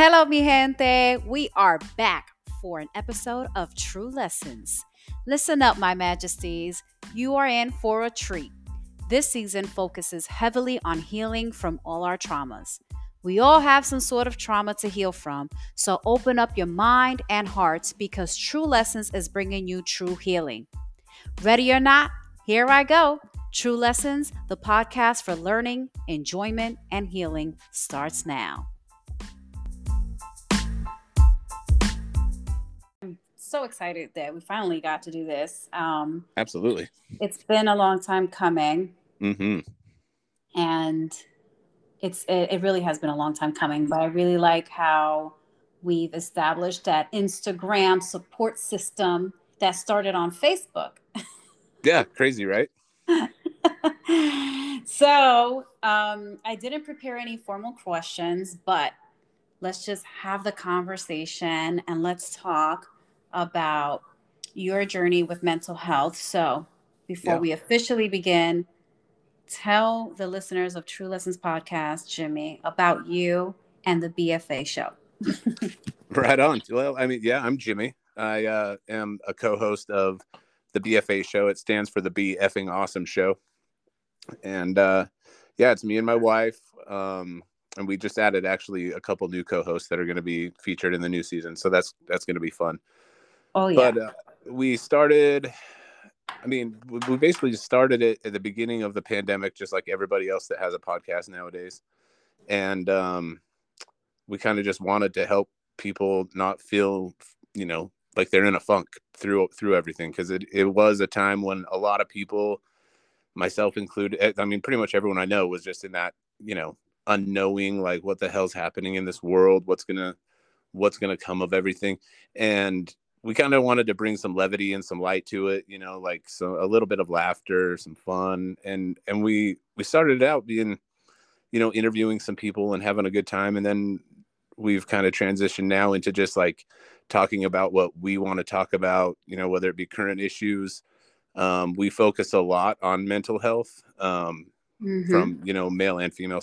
Hello, mi gente. We are back for an episode of True Lessons. Listen up, my majesties. You are in for a treat. This season focuses heavily on healing from all our traumas. We all have some sort of trauma to heal from, so open up your mind and hearts because True Lessons is bringing you true healing. Ready or not, here I go. True Lessons, the podcast for learning, enjoyment, and healing, starts now. So excited that we finally got to do this. Um, Absolutely. it's been a long time coming, hmm and it's it, it really has been a long time coming. But I really like how we've established that Instagram support system that started on Facebook. Yeah, crazy, right? so um, I didn't prepare any formal questions, but let's just have the conversation and let's talk about your journey with mental health. So before Yeah. we officially begin, tell the listeners of True Lessons podcast, Jimmie, about you and the BFA show. Right on. Well, I mean, yeah, I'm Jimmie. I uh, am a co-host of the BFA show. It stands for the Be Effing Awesome Show. And uh, yeah, it's me and my wife. Um, and we just added actually a couple new co-hosts that are going to be featured in the new season. So that's that's going to be fun. Oh yeah. But uh, we started. I mean, we basically started it at the beginning of the pandemic, just like everybody else that has a podcast nowadays. And um, we kind of just wanted to help people not feel, you know, like they're in a funk through through everything because it, it was a time when a lot of people, myself included, eh, I mean, pretty much everyone I know was just in that, you know, unknowing like what the hell's happening in this world, what's gonna what's gonna come of everything, and we kind of wanted to bring some levity and some light to it, you know, like so a little bit of laughter, some fun, and and we we started out being, you know, interviewing some people and having a good time, and then we've kind of transitioned now into just like talking about what we want to talk about, you know, whether it be current issues. Um, we focus a lot on mental health um, Mhm. from you know male and female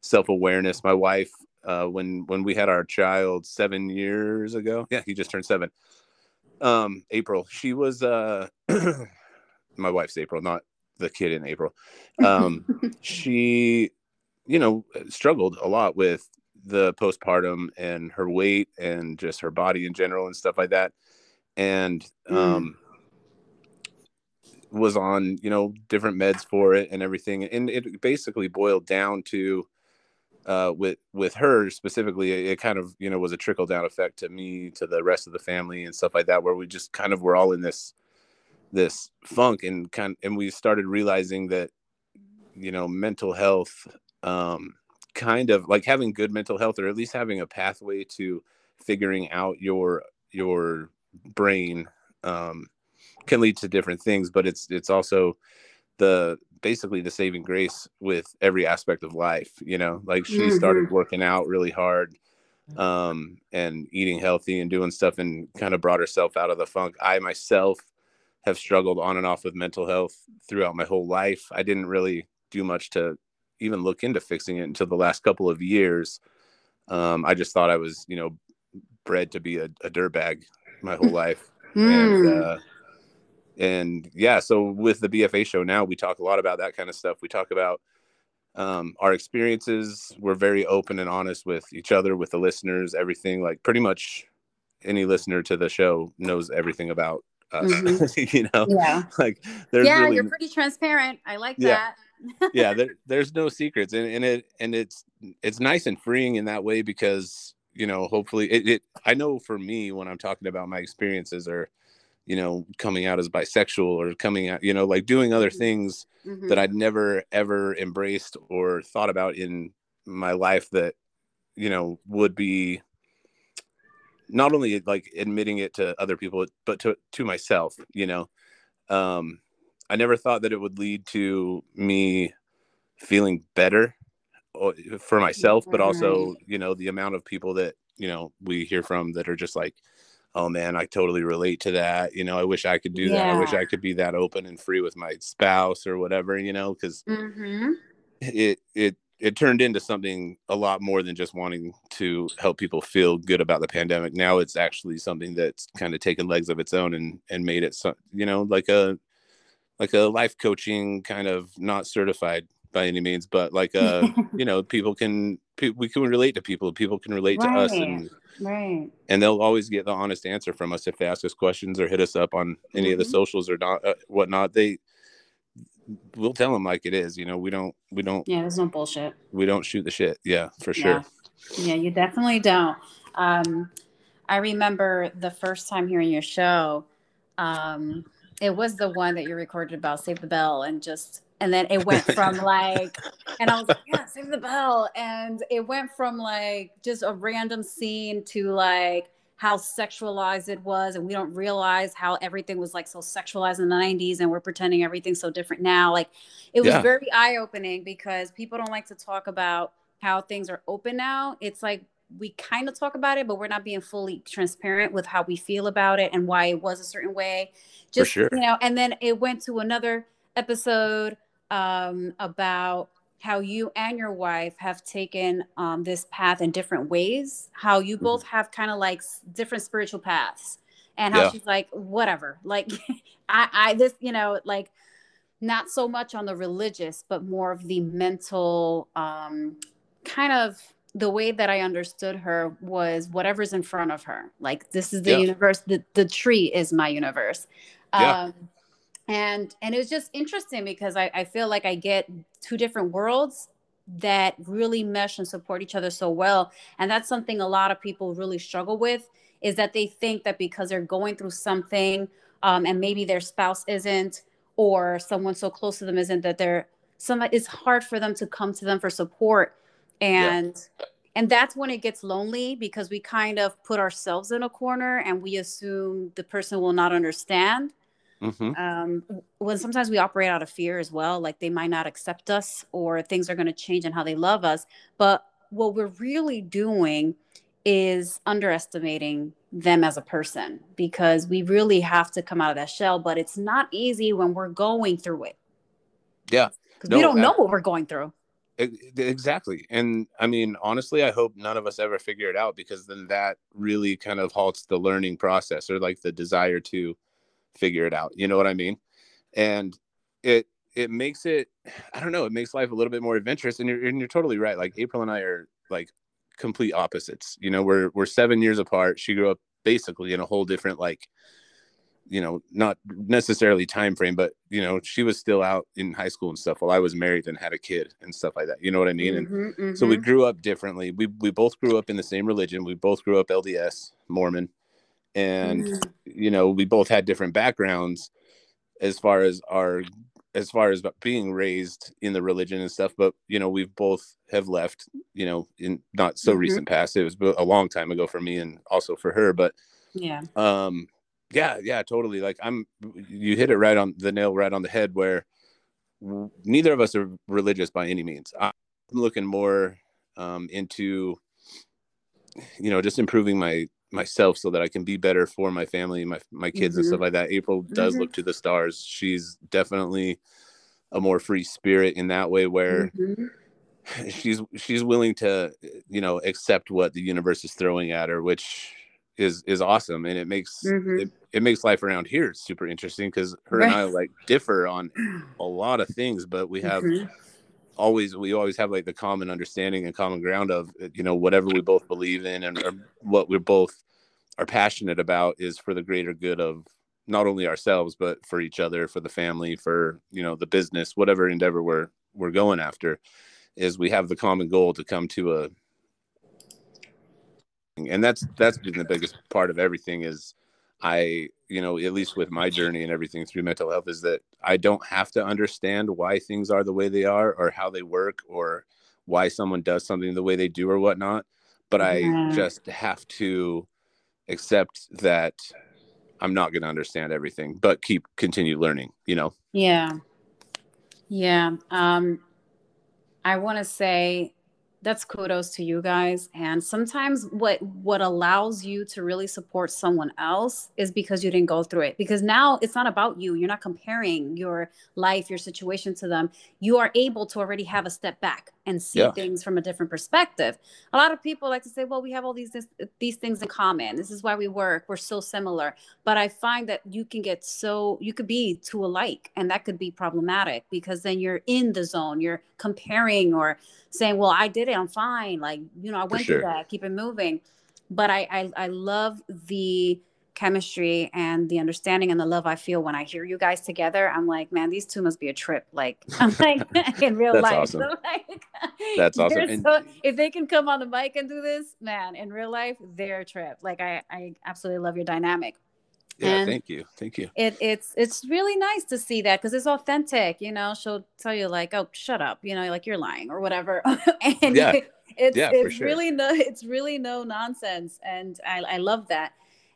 self awareness. My wife, uh, when when we had our child seven years ago, yeah, he just turned seven. Um, April, she was uh, my wife's April, not the kid in April. Um, she, you know, struggled a lot with the postpartum and her weight and just her body in general and stuff like that. And Mm. um, was on, you know, different meds for it and everything. And it basically boiled down to uh, with with her specifically, it, it kind of, you know, was a trickle down effect to me, to the rest of the family and stuff like that, where we just kind of were all in this this funk and kind and we started realizing that you know mental health um kind of like having good mental health or at least having a pathway to figuring out your your brain um can lead to different things but it's it's also the basically the saving grace with every aspect of life you know? Like she started working out really hard um and eating healthy and doing stuff and kind of brought herself out of the funk. I myself have struggled on and off with mental health throughout my whole life. I didn't really do much to even look into fixing it until the last couple of years. Um i just thought i was you know bred to be a, a dirtbag my whole life. And Mm. uh, and yeah so with the bfa show now we talk a lot about that kind of stuff we talk about um, our experiences we're very open and honest with each other with the listeners everything like pretty much any listener to the show knows everything about us you know yeah. like there's yeah, really you're pretty transparent. I like Yeah. that. yeah there, there's no secrets and, and it and it's it's nice and freeing in that way because you know hopefully it, it i know for me when i'm talking about my experiences or you know coming out as bisexual or coming out you know like doing other things Mhm. that i'd never ever embraced or thought about in my life that you know would be not only like admitting it to other people but to to myself you know? Um i never thought that it would lead to me feeling better for myself but also you know the amount of people that you know we hear from that are just like oh man i totally relate to that you know i wish i could do that i wish i could be that open and free with my spouse or whatever you know because Mhm. it it it turned into something a lot more than just wanting to help people feel good about the pandemic. Now it's actually something that's kind of taken legs of its own and and made it so you know like a like a life coaching kind of not certified by any means, but like uh you know people can we can relate to people. People can relate right. to us and right and they'll always get the honest answer from us if they ask us questions or hit us up on any mm-hmm. of the mm-hmm. socials or not uh, whatnot. They we'll tell them like it is. You know, we don't we don't. Yeah, there's no bullshit. We don't shoot the shit. Yeah, for sure. Yeah, yeah you definitely don't. Um, I remember the first time hearing your show. Um, it was the one that you recorded about Save the Bell and just and then it went from like and i was like yeah save the bell and it went from like just a random scene to like how sexualized it was and we don't realize how everything was like so sexualized in the 90s and we're pretending everything's so different now like it was yeah. very eye-opening because people don't like to talk about how things are open now it's like we kind of talk about it but we're not being fully transparent with how we feel about it and why it was a certain way just sure. you know and then it went to another episode um, about how you and your wife have taken um, this path in different ways, how you mm-hmm. both have kind of like different spiritual paths, and how yeah. she's like, whatever, like I, I, this, you know, like not so much on the religious, but more of the mental, um, kind of the way that I understood her was whatever's in front of her. Like this is the yeah. universe. The the tree is my universe. Yeah. And and it was just interesting because I, I feel like I get two different worlds that really mesh and support each other so well. And that's something a lot of people really struggle with is that they think that because they're going through something um, and maybe their spouse isn't or someone so close to them isn't that they're some it's hard for them to come to them for support. And yeah. and that's when it gets lonely because we kind of put ourselves in a corner and we assume the person will not understand Mm-hmm. Um, when sometimes we operate out of fear as well, like they might not accept us or things are going to change in how they love us. But what we're really doing is underestimating them as a person because we really have to come out of that shell. But it's not easy when we're going through it. Yeah. Because no, we don't know I, what we're going through. Exactly. And I mean, honestly, I hope none of us ever figure it out because then that really kind of halts the learning process or like the desire to figure it out. You know what I mean? And it it makes it I don't know, it makes life a little bit more adventurous. And you're and you're totally right. Like April and I are like complete opposites. You know, we're we're seven years apart. She grew up basically in a whole different like you know not necessarily time frame but you know she was still out in high school and stuff while i was married and had a kid and stuff like that you know what i mean and mm-hmm, mm-hmm. so we mm-hmm. grew up differently we we both grew up in the same religion we both grew up lds mormon and mm-hmm. you know we both had different backgrounds as far as our as far as being raised in the religion and stuff but you know we've both have left you know in not so mm-hmm. recent past it was a long time ago for me and also for her but yeah um yeah yeah totally like i'm you hit it right on the nail right on the head where neither of us are religious by any means i'm looking more um into you know just improving my myself so that I can be better for my family, my my kids mm-hmm. and stuff like that. April does mm-hmm. look to the stars. She's definitely a more free spirit in that way where mm-hmm. she's she's willing to you know accept what the universe is throwing at her, which is is awesome and it makes mm-hmm. it, it makes life around here super interesting because her right. and I like differ on a lot of things, but we have mm-hmm always we always have like the common understanding and common ground of uh, you know whatever we both believe in and what we're both are passionate about is for the greater good of not only ourselves but for each other for the family for you know the business whatever endeavor we're we're going after is we have the common goal to come to a and that's that's been the biggest part of everything is I, you know, at least with my journey and everything through mental health, is that I don't have to understand why things are the way they are or how they work or why someone does something the way they do or whatnot. But yeah. I just have to accept that I'm not going to understand everything, but keep continue learning, you know? Yeah. Yeah. Um, I want to say that's kudos to you guys. And sometimes what what allows you to really support someone else is because you didn't go through it. Because now it's not about you. You're not comparing your life your situation to them. You are able to already have a step back and see yeah. things from a different perspective. A lot of people like to say, well, we have all these this, these things in common. This is why we work. We're so similar. But I find that you can get so you could be too alike and that could be problematic because then you're in the zone. You're comparing or saying, well, I did it. I'm fine. Like, you know, I went sure. through that. Keep it moving. But I, I I love the chemistry and the understanding and the love I feel when I hear you guys together, I'm like, man, these two must be a trip. Like, I'm like in real That's life. Awesome. So like, That's awesome. So, if they can come on the mic and do this, man, in real life, they're a trip. Like, I, I absolutely love your dynamic. Yeah, and thank you, thank you. It, it's it's really nice to see that because it's authentic. You know, she'll tell you like, "Oh, shut up," you know, like you're lying or whatever. and yeah, it's yeah, it's sure. really no, it's really no nonsense, and I I love that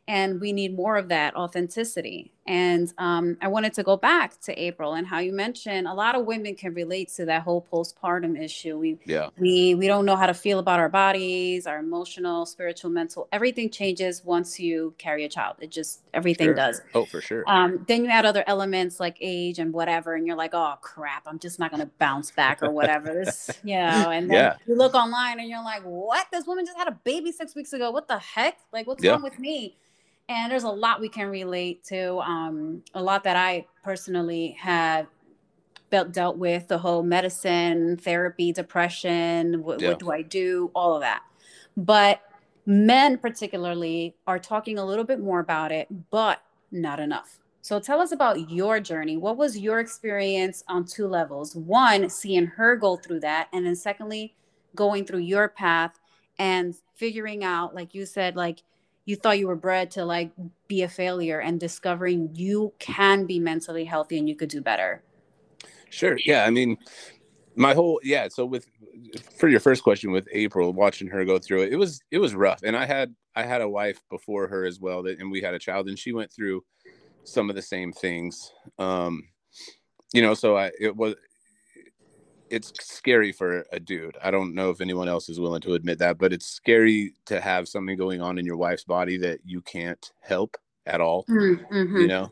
and we need more of that authenticity. And um, i wanted to go back to april and how you mentioned a lot of women can relate to that whole postpartum issue. We yeah. we we don't know how to feel about our bodies our emotional spiritual mental everything changes once you carry a child. It just everything sure. does. Oh for sure. Um, then you add other elements like age and whatever and you're like oh crap i'm just not going to bounce back or whatever. This you know and then yeah. you look online and you're like what? This woman just had a baby six weeks ago. What the heck? Like what's yeah. wrong with me and there's a lot we can relate to um, a lot that i personally have dealt, dealt with the whole medicine therapy depression what, yeah. what do i do? All of that. But men particularly are talking a little bit more about it but not enough. So tell us about your journey. What was your experience on two levels? One seeing her go through that and then secondly going through your path and figuring out like you said like you thought you were bred to like be a failure and discovering you can be mentally healthy and you could do better. Sure. Yeah i mean my whole yeah so with for your first question with april watching her go through it it was it was rough. And i had i had a wife before her as well that and we had a child and she went through some of the same things. Um you know so i it was it's scary for a dude. I don't know if anyone else is willing to admit that, but it's scary to have something going on in your wife's body that you can't help at all. Mm-hmm. You know,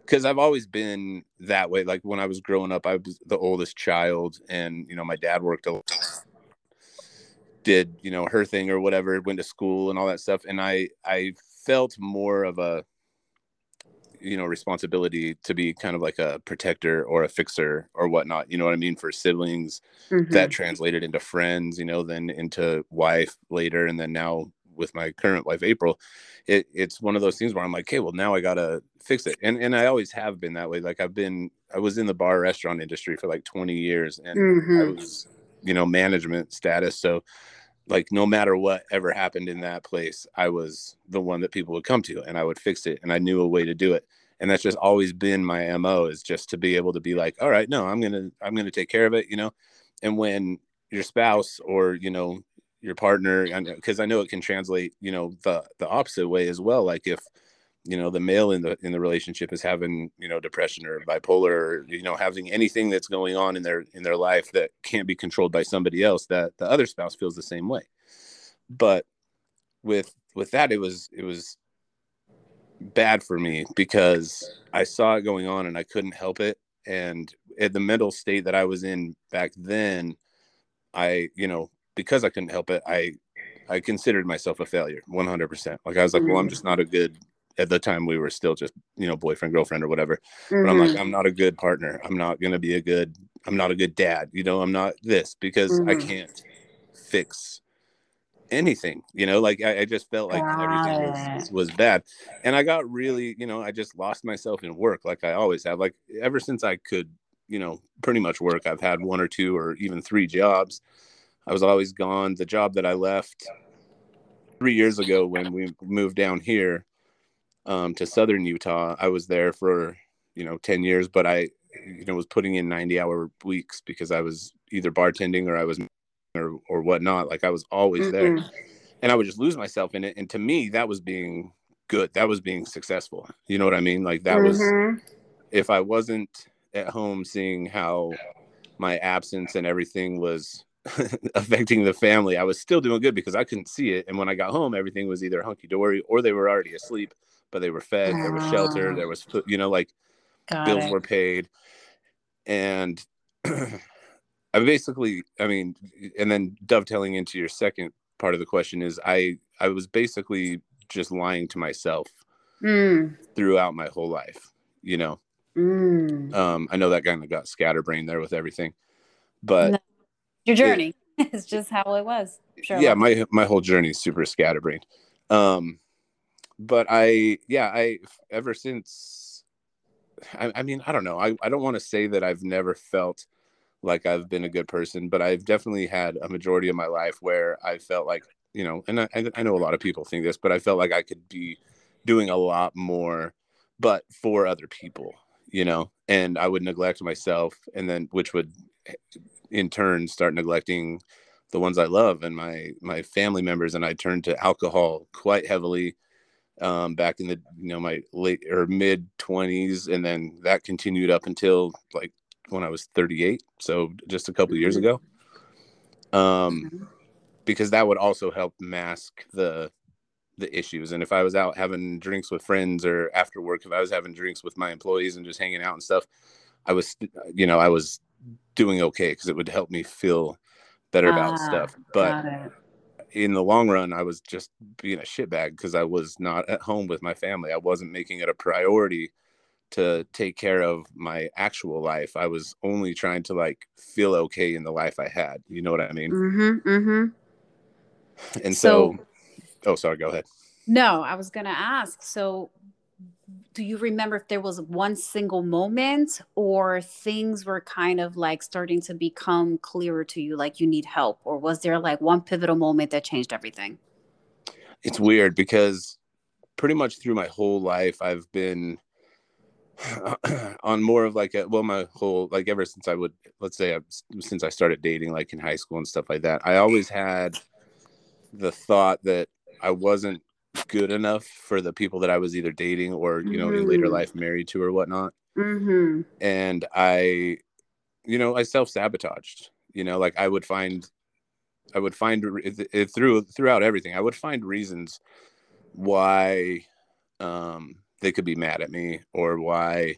because I've always been that way. Like when I was growing up, I was the oldest child, and you know, my dad worked a lot, did you know her thing or whatever, went to school and all that stuff, and I I felt more of a you know responsibility to be kind of like a protector or a fixer or whatnot you know what i mean for siblings mm-hmm. that translated into friends you know then into wife later and then now with my current wife april it, it's one of those things where i'm like okay well now i gotta fix it and and i always have been that way like i've been i was in the bar restaurant industry for like 20 years and mm-hmm. i was you know management status so like no matter what ever happened in that place i was the one that people would come to and i would fix it and i knew a way to do it. And that's just always been my mo is just to be able to be like all right no i'm gonna i'm gonna take care of it you know? And when your spouse or you know your partner because I, know it can translate you know the the opposite way as well. Like if you know the male in the in the relationship is having you know depression or bipolar or you know having anything that's going on in their in their life that can't be controlled by somebody else that the other spouse feels the same way. But with with that it was it was bad for me because i saw it going on and i couldn't help it. And at the mental state that i was in back then i you know because i couldn't help it i i considered myself a failure 100% like i was like well i'm mm-hmm. just not a good at the time we were still just you know boyfriend girlfriend or whatever. Mm-hmm. but i'm like mm-hmm. i'm not a good partner. I'm not going to be a good i'm not a good dad. You know i'm not this because mm-hmm. i can't fix anything you know? Like i, I just felt like everything was, was, bad. And i got really you know i just lost myself in work like i always have. Like ever since i could you know pretty much work i've had one or two or even three jobs. I was always gone. The job that i left three years ago when we moved down here um, to southern Utah. I was there for you know 10 years, but I you know was putting in 90 hour weeks because I was either bartending or I was or or whatnot. Like I was always mm there, and I would just lose myself in it. And to me, that was being good. That was being successful. You know what I mean? Like that mm-hmm. was if I wasn't at home seeing how my absence and everything was affecting the family, I was still doing good because I couldn't see it. And when I got home, everything was either hunky dory or they were already asleep but they were fed. There was shelter. There was, you know, like Got bills it. were paid, and I basically, I mean, and then dovetailing into your second part of the question is I I was basically just lying to myself Mm. throughout my whole life, you know. Mm. Um, I know that kind of got scatterbrained there with everything, but No, Your journey. it's just how it was. Sure. yeah, my my whole journey is super scatterbrained. Um, but I, yeah, I ever since, I, I mean, I don't know. I, I don't want to say that I've never felt like I've been a good person, but I've definitely had a majority of my life where I felt like, you know, and I, I know a lot of people think this, but I felt like I could be doing a lot more, but for other people, you know, and I would neglect myself, and then which would in turn start neglecting the ones I love and my my family members, and I turned to alcohol quite heavily um, back in the you know my late or mid twenties, and then that continued up until like when I was 38, so just a couple of years Mhm. ago. Um, Mhm. because that would also help mask the the issues. And if I was out having drinks with friends or after work, if I was having drinks with my employees and just hanging out and stuff, I was, you know, I was doing okay because it would help me feel better about Ah, stuff. But Got it. In the long run, I was just being a shitbag because I was not at home with my family. I wasn't making it a priority to take care of my actual life. I was only trying to like feel okay in the life I had. You know what I mean? Mm-hmm. Mm-hmm. And so, So- oh, sorry, go ahead. No, I was gonna ask. So, do you remember if there was one single moment, or things were kind of like starting to become clearer to you, like you need help, or was there like one pivotal moment that changed everything? It's weird because pretty much through my whole life, I've been on more of like a well, my whole like ever since I would let's say I, since I started dating, like in high school and stuff like that, I always had the thought that I wasn't good enough for the people that I was either dating or you know in later Mm. life married to or whatnot. Mm-hmm. and I, you know, I self sabotaged. You know, like I would find, I would find it, it through throughout everything. I would find reasons why um, they could be mad at me or why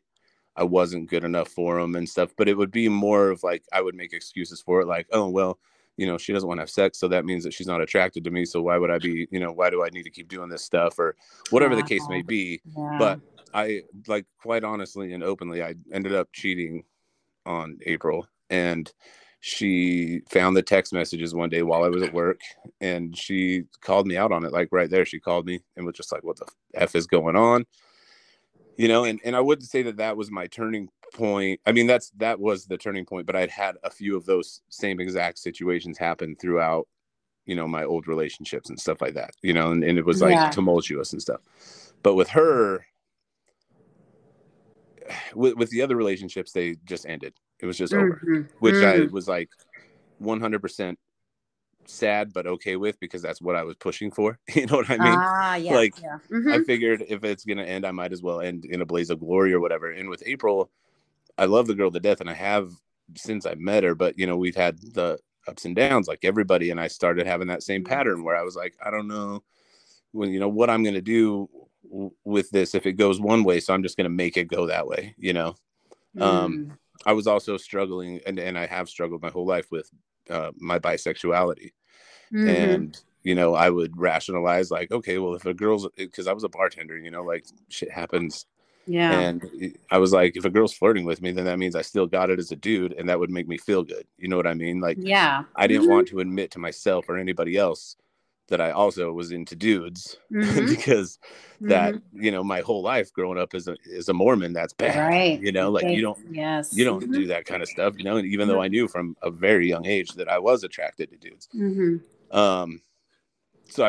I wasn't good enough for them and stuff. But it would be more of like I would make excuses for it, like, oh well, you know, she doesn't want to have sex, so that means that she's not attracted to me. So why would I be, you know, why do I need to keep doing this stuff or whatever the case may be? Yeah. But I like quite honestly and openly, I ended up cheating on April, and she found the text messages one day while I was at work, and she called me out on it. Like right there, she called me and was just like, "What the f is going on?" You know, and and I wouldn't say that that was my turning point. I mean, that's that was the turning point, but I'd had a few of those same exact situations happen throughout. You know, my old relationships and stuff like that. You know, and, and it was like Yeah. tumultuous and stuff. But with her, with, with the other relationships they just ended it was just over Mhm. which i Mm. was like 100% sad but okay with because that's what i was pushing for you know what i mean ah, yeah, like, yeah. i Mhm. figured if it's going to end i might as well end in a blaze of glory or whatever and with april i love the girl to death and i have since i met her but you know we've had the ups and downs like everybody and i started having that same Mhm. pattern where i was like i don't know when you know what i'm going to do w- with this if it goes one way so i'm just going to make it go that way you know um, Mm. I was also struggling, and, and I have struggled my whole life with uh, my bisexuality. Mhm. And, you know, I would rationalize, like, okay, well, if a girl's, because I was a bartender, you know, like shit happens. yeah. And I was like, if a girl's flirting with me, then that means I still got it as a dude, and that would make me feel good. You know what I mean? Like, yeah. I didn't Mhm. want to admit to myself or anybody else that I also was into dudes Mhm. because that, Mhm. you know, my whole life growing up as a, as a Mormon, that's bad. right. You know, like Okay. you don't, Yes. you don't Mhm. do that kind of stuff, you know. And even though I knew from a very young age that I was attracted to dudes, Mhm. um, so I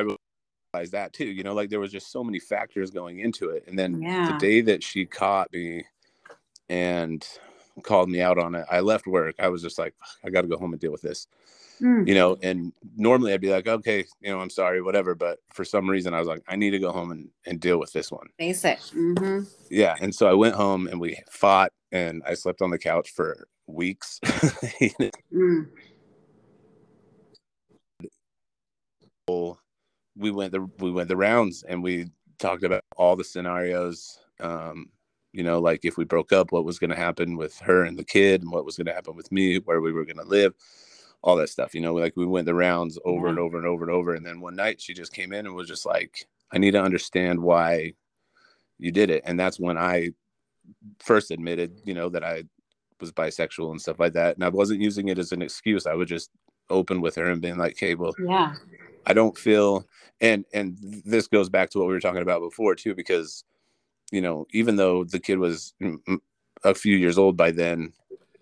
realized that too. You know, like there was just so many factors going into it. And then Yeah. the day that she caught me and called me out on it, I left work. I was just like, I got to go home and deal with this, Mm. you know. And normally I'd be like, okay, you know, I'm sorry, whatever. But for some reason, I was like, I need to go home and, and deal with this one. Face it. Mhm. Yeah. And so I went home and we fought, and I slept on the couch for weeks. Mm. we went the we went the rounds and we talked about all the scenarios um you know, like if we broke up, what was going to happen with her and the kid, and what was going to happen with me, where we were going to live, all that stuff. You know, like we went the rounds over and mm-hmm. over and over and over. And then one night she just came in and was just like, I need to understand why you did it. And that's when I first admitted, you know, that I was bisexual and stuff like that. And I wasn't using it as an excuse. I would just open with her and being like, hey, well, yeah, I don't feel and and this goes back to what we were talking about before too, because you know, even though the kid was mm, mm, a few years old by then,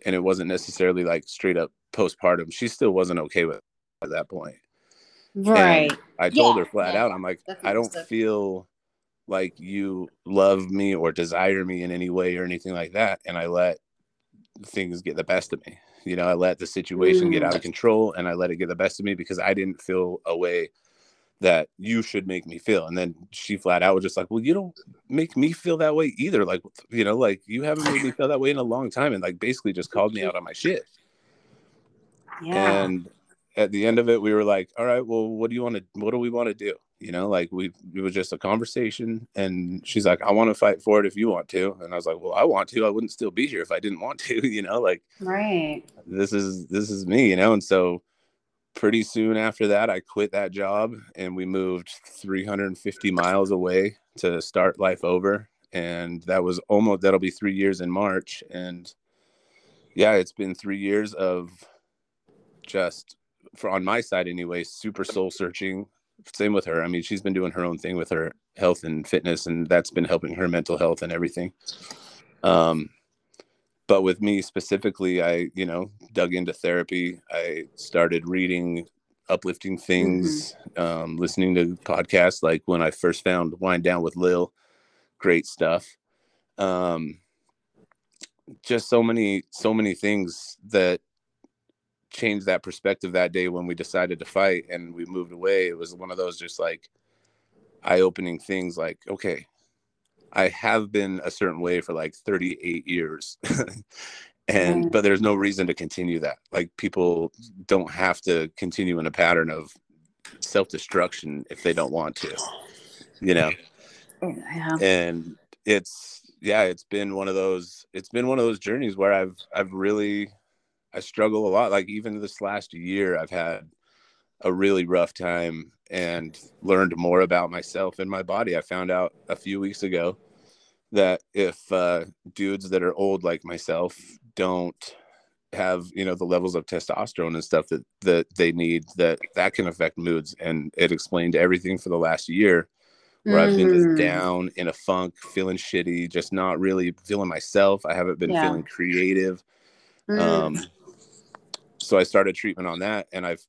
and it wasn't necessarily like straight up postpartum, she still wasn't okay with at that point. Right. And I told yeah, her flat yeah, out, I'm like, I don't feel like you love me or desire me in any way or anything like that. And I let things get the best of me. You know, I let the situation mm. get out of control and I let it get the best of me because I didn't feel a way that you should make me feel. And then she flat out was just like, Well, you don't make me feel that way either. Like, you know, like you haven't made me feel that way in a long time. And like basically just called me out on my shit. Yeah. And at the end of it, we were like, All right, well, what do you want to what do we want to do? You know, like we it was just a conversation. And she's like, I want to fight for it if you want to. And I was like, Well, I want to. I wouldn't still be here if I didn't want to, you know, like right. This is this is me, you know, and so pretty soon after that, I quit that job and we moved 350 miles away to start life over. And that was almost, that'll be three years in March. And yeah, it's been three years of just, for on my side anyway, super soul searching. Same with her. I mean, she's been doing her own thing with her health and fitness, and that's been helping her mental health and everything. Um, but with me specifically i you know dug into therapy i started reading uplifting things mm-hmm. um, listening to podcasts like when i first found wind down with lil great stuff um, just so many so many things that changed that perspective that day when we decided to fight and we moved away it was one of those just like eye-opening things like okay I have been a certain way for like 38 years. and but there's no reason to continue that. Like people don't have to continue in a pattern of self-destruction if they don't want to. You know. Yeah. And it's yeah, it's been one of those it's been one of those journeys where I've I've really I struggle a lot. Like even this last year I've had a really rough time and learned more about myself and my body. I found out a few weeks ago that if uh, dudes that are old like myself don't have you know the levels of testosterone and stuff that that they need that that can affect moods and it explained everything for the last year where mm. I've been just mm. down in a funk, feeling shitty, just not really feeling myself. I haven't been yeah. feeling creative. Mm. Um, so I started treatment on that, and I've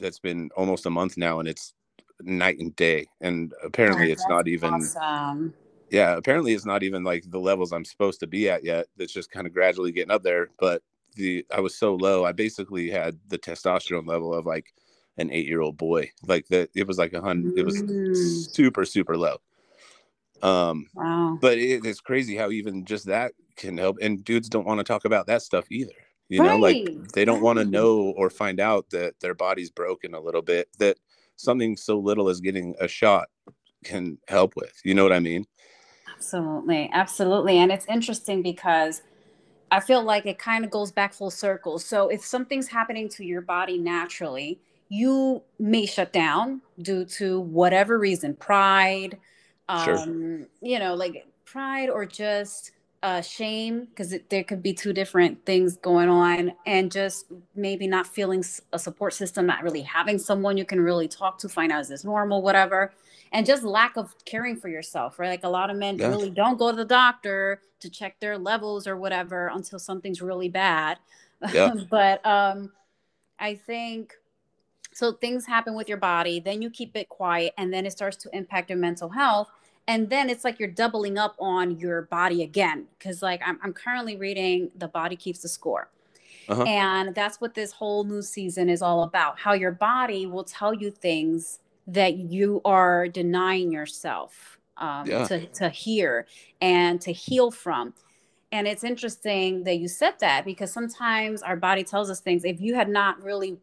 that's been almost a month now, and it's night and day. And apparently, oh, it's not even. Awesome. Yeah, apparently, it's not even like the levels I'm supposed to be at yet. That's just kind of gradually getting up there. But the I was so low. I basically had the testosterone level of like an eight year old boy. Like that, it was like a hundred. It was mm. super super low. Um, wow. But it, it's crazy how even just that can help. And dudes don't want to talk about that stuff either. You right. know, like they don't want to know or find out that their body's broken a little bit. That something so little as getting a shot can help with. You know what I mean? Absolutely. Absolutely. And it's interesting because I feel like it kind of goes back full circle. So if something's happening to your body naturally, you may shut down due to whatever reason, pride, um, sure. you know, like pride or just uh, shame because there could be two different things going on and just maybe not feeling a support system not really having someone you can really talk to find out is this normal whatever and just lack of caring for yourself right like a lot of men yeah. really don't go to the doctor to check their levels or whatever until something's really bad yeah. but um i think so things happen with your body then you keep it quiet and then it starts to impact your mental health and then it's like you're doubling up on your body again because like I'm, I'm currently reading the body keeps the score uh-huh. and that's what this whole new season is all about how your body will tell you things that you are denying yourself um, yeah. to, to hear and to heal from and it's interesting that you said that because sometimes our body tells us things if you had not really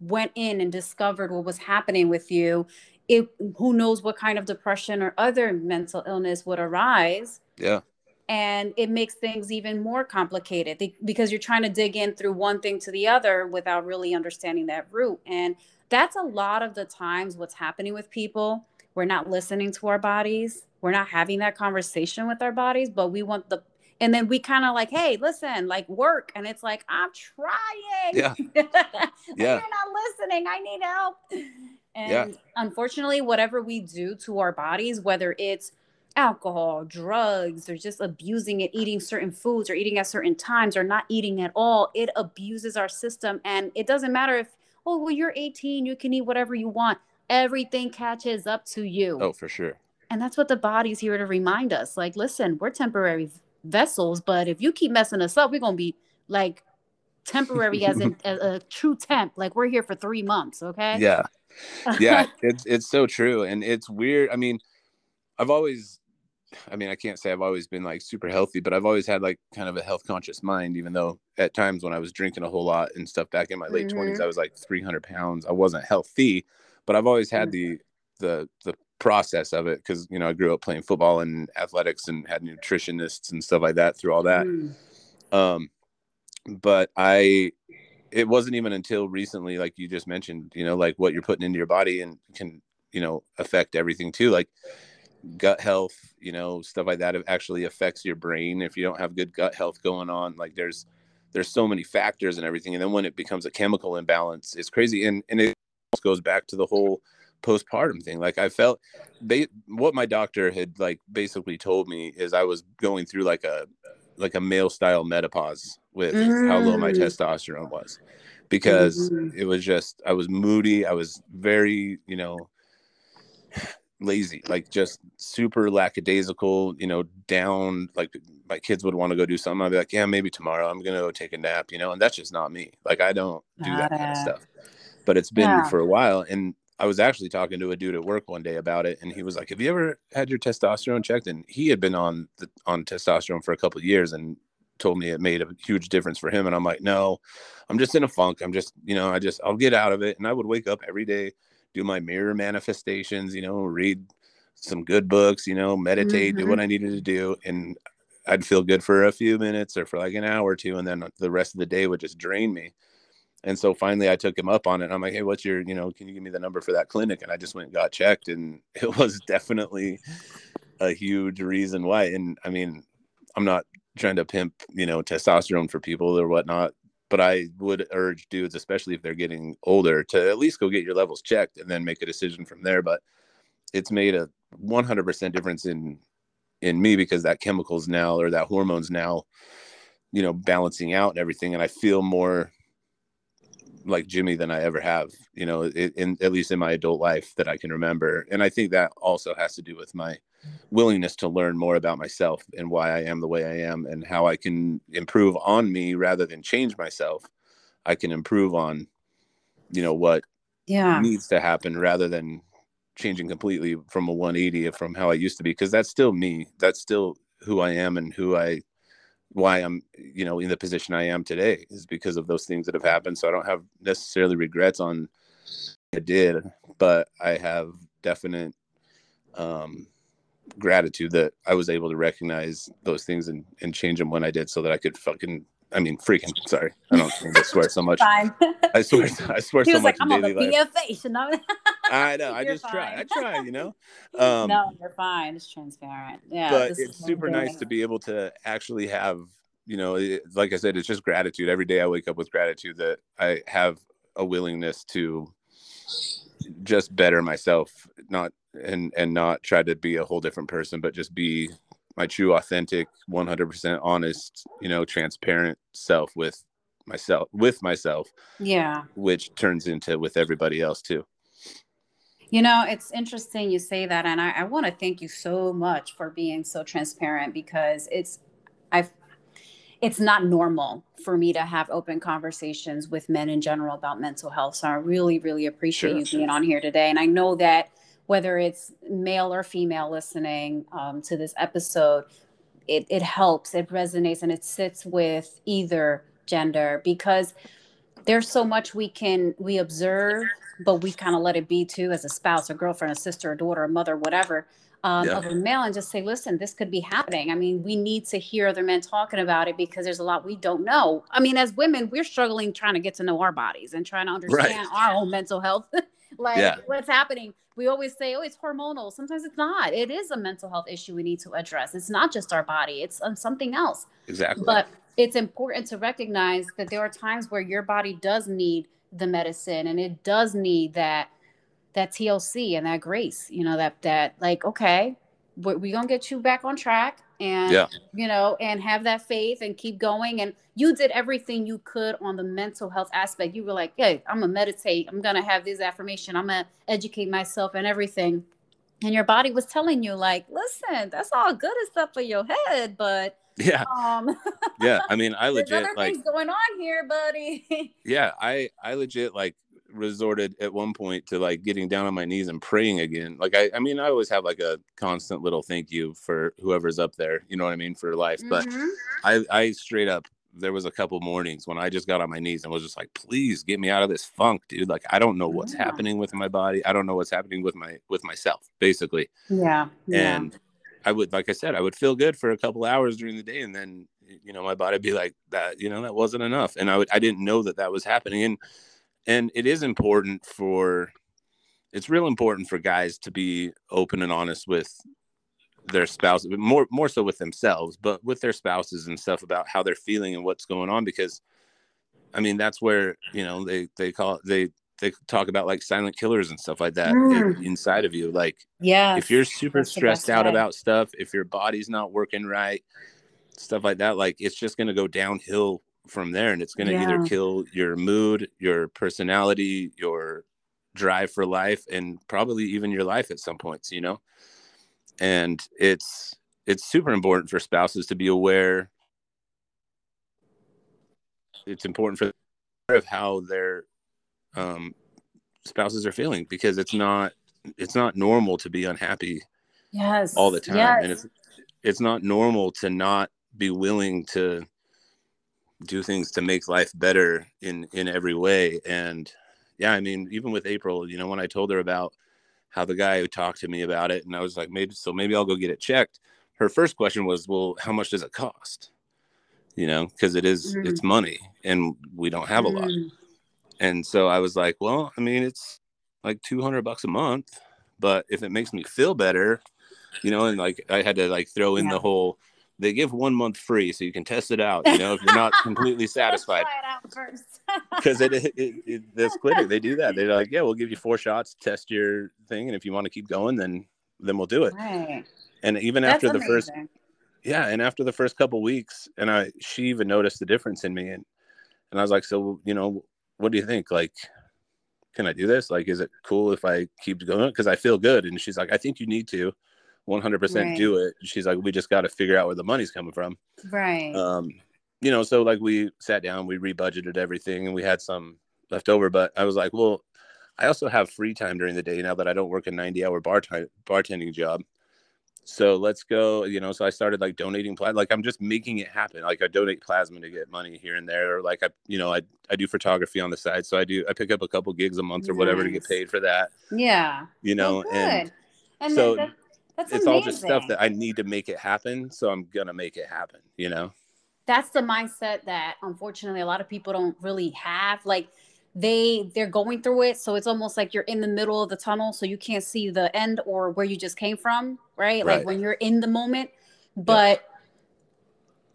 went in and discovered what was happening with you it who knows what kind of depression or other mental illness would arise. Yeah. and it makes things even more complicated because you're trying to dig in through one thing to the other without really understanding that root. And that's a lot of the times what's happening with people. We're not listening to our bodies. We're not having that conversation with our bodies but we want the and then we kind of like hey listen like work. And it's like i'm trying. Yeah. Yeah. You're not listening. I need help and yeah. unfortunately whatever we do to our bodies whether it's alcohol, drugs, or just abusing it, eating certain foods or eating at certain times or not eating at all, it abuses our system. And it doesn't matter if, oh, well, you're 18, you can eat whatever you want. Everything catches up to you. Oh, for sure. And that's what the body's here to remind us. Like, listen, we're temporary vessels, but if you keep messing us up, we're going to be like temporary as in a, a true temp. Like, we're here for three months. Okay. Yeah. Yeah. it's, it's so true. And it's weird. I mean, I've always I mean, I can't say I've always been like super healthy, but I've always had like kind of a health conscious mind, even though at times when I was drinking a whole lot and stuff back in my late 20s, mm-hmm. I was like 300 pounds. I wasn't healthy, but I've always had mm-hmm. the, the, the process of it because, you know, I grew up playing football and athletics and had nutritionists and stuff like that through all that. Mm-hmm. Um, but I, it wasn't even until recently, like you just mentioned, you know, like what you're putting into your body and can, you know, affect everything too. Like, gut health, you know, stuff like that actually affects your brain if you don't have good gut health going on. Like there's there's so many factors and everything. And then when it becomes a chemical imbalance, it's crazy. And and it goes back to the whole postpartum thing. Like I felt they what my doctor had like basically told me is I was going through like a like a male style menopause with mm. how low my mm. testosterone was because mm-hmm. it was just I was moody, I was very, you know, lazy, like just super lackadaisical, you know, down. Like my kids would want to go do something. I'd be like, yeah, maybe tomorrow I'm going to go take a nap, you know, and that's just not me. Like I don't do that kind of stuff, but it's been yeah. for a while. And I was actually talking to a dude at work one day about it. And he was like, have you ever had your testosterone checked? And he had been on the, on testosterone for a couple years and told me it made a huge difference for him. And I'm like, no, I'm just in a funk. I'm just, you know, I just, I'll get out of it. And I would wake up every day do my mirror manifestations, you know, read some good books, you know, meditate, mm-hmm. do what I needed to do. And I'd feel good for a few minutes or for like an hour or two. And then the rest of the day would just drain me. And so finally I took him up on it. I'm like, Hey, what's your, you know, can you give me the number for that clinic? And I just went and got checked and it was definitely a huge reason why. And I mean, I'm not trying to pimp, you know, testosterone for people or whatnot, but I would urge dudes, especially if they're getting older, to at least go get your levels checked and then make a decision from there. But it's made a 100% difference in in me because that chemicals now or that hormones now, you know, balancing out and everything, and I feel more like Jimmie than I ever have, you know, in at least in my adult life that I can remember. And I think that also has to do with my willingness to learn more about myself and why I am the way I am and how I can improve on me rather than change myself. I can improve on, you know, what yeah needs to happen rather than changing completely from a 180 from how I used to be because that's still me. That's still who I am and who I why I'm, you know, in the position I am today is because of those things that have happened. So I don't have necessarily regrets on I did, but I have definite um gratitude that I was able to recognize those things and, and change them when I did so that I could fucking I mean freaking sorry. I don't to swear so much. Fine. I swear I swear he so much like, I'm on the BFA, you know? I know. I just fine. try. I try, you know. Um, no, you're fine. It's transparent. Yeah. But it's super nice to be able to actually have, you know, it, like I said, it's just gratitude. Every day I wake up with gratitude that I have a willingness to just better myself, not and and not try to be a whole different person, but just be my true, authentic, 100% honest, you know, transparent self with myself, with myself. Yeah. Which turns into with everybody else too. You know, it's interesting you say that, and I, I want to thank you so much for being so transparent because it's, I've it's not normal for me to have open conversations with men in general about mental health. So I really, really appreciate sure. you being on here today. And I know that whether it's male or female listening um, to this episode, it, it helps, it resonates, and it sits with either gender because there's so much we can we observe, but we kind of let it be too as a spouse, a girlfriend, a sister, a daughter, a mother, whatever. um, yeah. of a male and just say, listen, this could be happening. I mean, we need to hear other men talking about it because there's a lot we don't know. I mean, as women, we're struggling trying to get to know our bodies and trying to understand right. our own mental health. like yeah. what's happening. We always say, oh, it's hormonal. Sometimes it's not. It is a mental health issue we need to address. It's not just our body, it's um, something else. Exactly. But it's important to recognize that there are times where your body does need the medicine and it does need that that TLC and that grace, you know, that that like, okay, we're, we gonna get you back on track and yeah. you know, and have that faith and keep going. And you did everything you could on the mental health aspect. You were like, hey, I'm gonna meditate, I'm gonna have this affirmation, I'm gonna educate myself and everything. And your body was telling you, like, listen, that's all good and stuff for your head, but yeah um yeah i mean i legit like going on here buddy yeah i i legit like resorted at one point to like getting down on my knees and praying again like i i mean i always have like a constant little thank you for whoever's up there you know what i mean for life but mm-hmm. i i straight up there was a couple mornings when i just got on my knees and was just like please get me out of this funk dude like i don't know what's yeah. happening with my body i don't know what's happening with my with myself basically yeah, yeah. and I would, like I said, I would feel good for a couple hours during the day, and then you know my body would be like that. You know that wasn't enough, and I would I didn't know that that was happening, and and it is important for it's real important for guys to be open and honest with their spouse more more so with themselves but with their spouses and stuff about how they're feeling and what's going on because i mean that's where you know they they call they they talk about like silent killers and stuff like that mm. inside of you. Like, yeah, if you're super stressed out way. about stuff, if your body's not working right, stuff like that, like it's just going to go downhill from there. And it's going to yeah. either kill your mood, your personality, your drive for life, and probably even your life at some points, you know? And it's, it's super important for spouses to be aware. It's important for of how they're um, spouses are feeling because it's not it's not normal to be unhappy yes all the time yes. and it's it's not normal to not be willing to do things to make life better in in every way and yeah i mean even with april you know when i told her about how the guy who talked to me about it and i was like maybe so maybe i'll go get it checked her first question was well how much does it cost you know because it is, mm. it's money and we don't have a lot mm. And so I was like, well, I mean, it's like 200 bucks a month, but if it makes me feel better, you know, and like I had to like throw in yeah. the whole, they give one month free so you can test it out, you know, if you're not completely satisfied. Because it, it, it, it, this clinic, they do that. They're like, yeah, we'll give you four shots, test your thing. And if you want to keep going, then, then we'll do it. Right. And even That's after the amazing. first, yeah. And after the first couple weeks and I, she even noticed the difference in me. And, and I was like, so, you know, what do you think? Like, can I do this? Like, is it cool if I keep going? Because I feel good. And she's like, I think you need to 100% right. do it. She's like, we just got to figure out where the money's coming from. Right. Um, you know, so like we sat down, we rebudgeted everything and we had some left over. But I was like, well, I also have free time during the day now that I don't work a 90 hour bar t- bartending job so let's go you know so i started like donating plasma like i'm just making it happen like i donate plasma to get money here and there or like i you know i, I do photography on the side so i do i pick up a couple gigs a month or nice. whatever to get paid for that yeah you know and, and so that, it's amazing. all just stuff that i need to make it happen so i'm gonna make it happen you know that's the mindset that unfortunately a lot of people don't really have like they they're going through it so it's almost like you're in the middle of the tunnel so you can't see the end or where you just came from right, right. like when you're in the moment but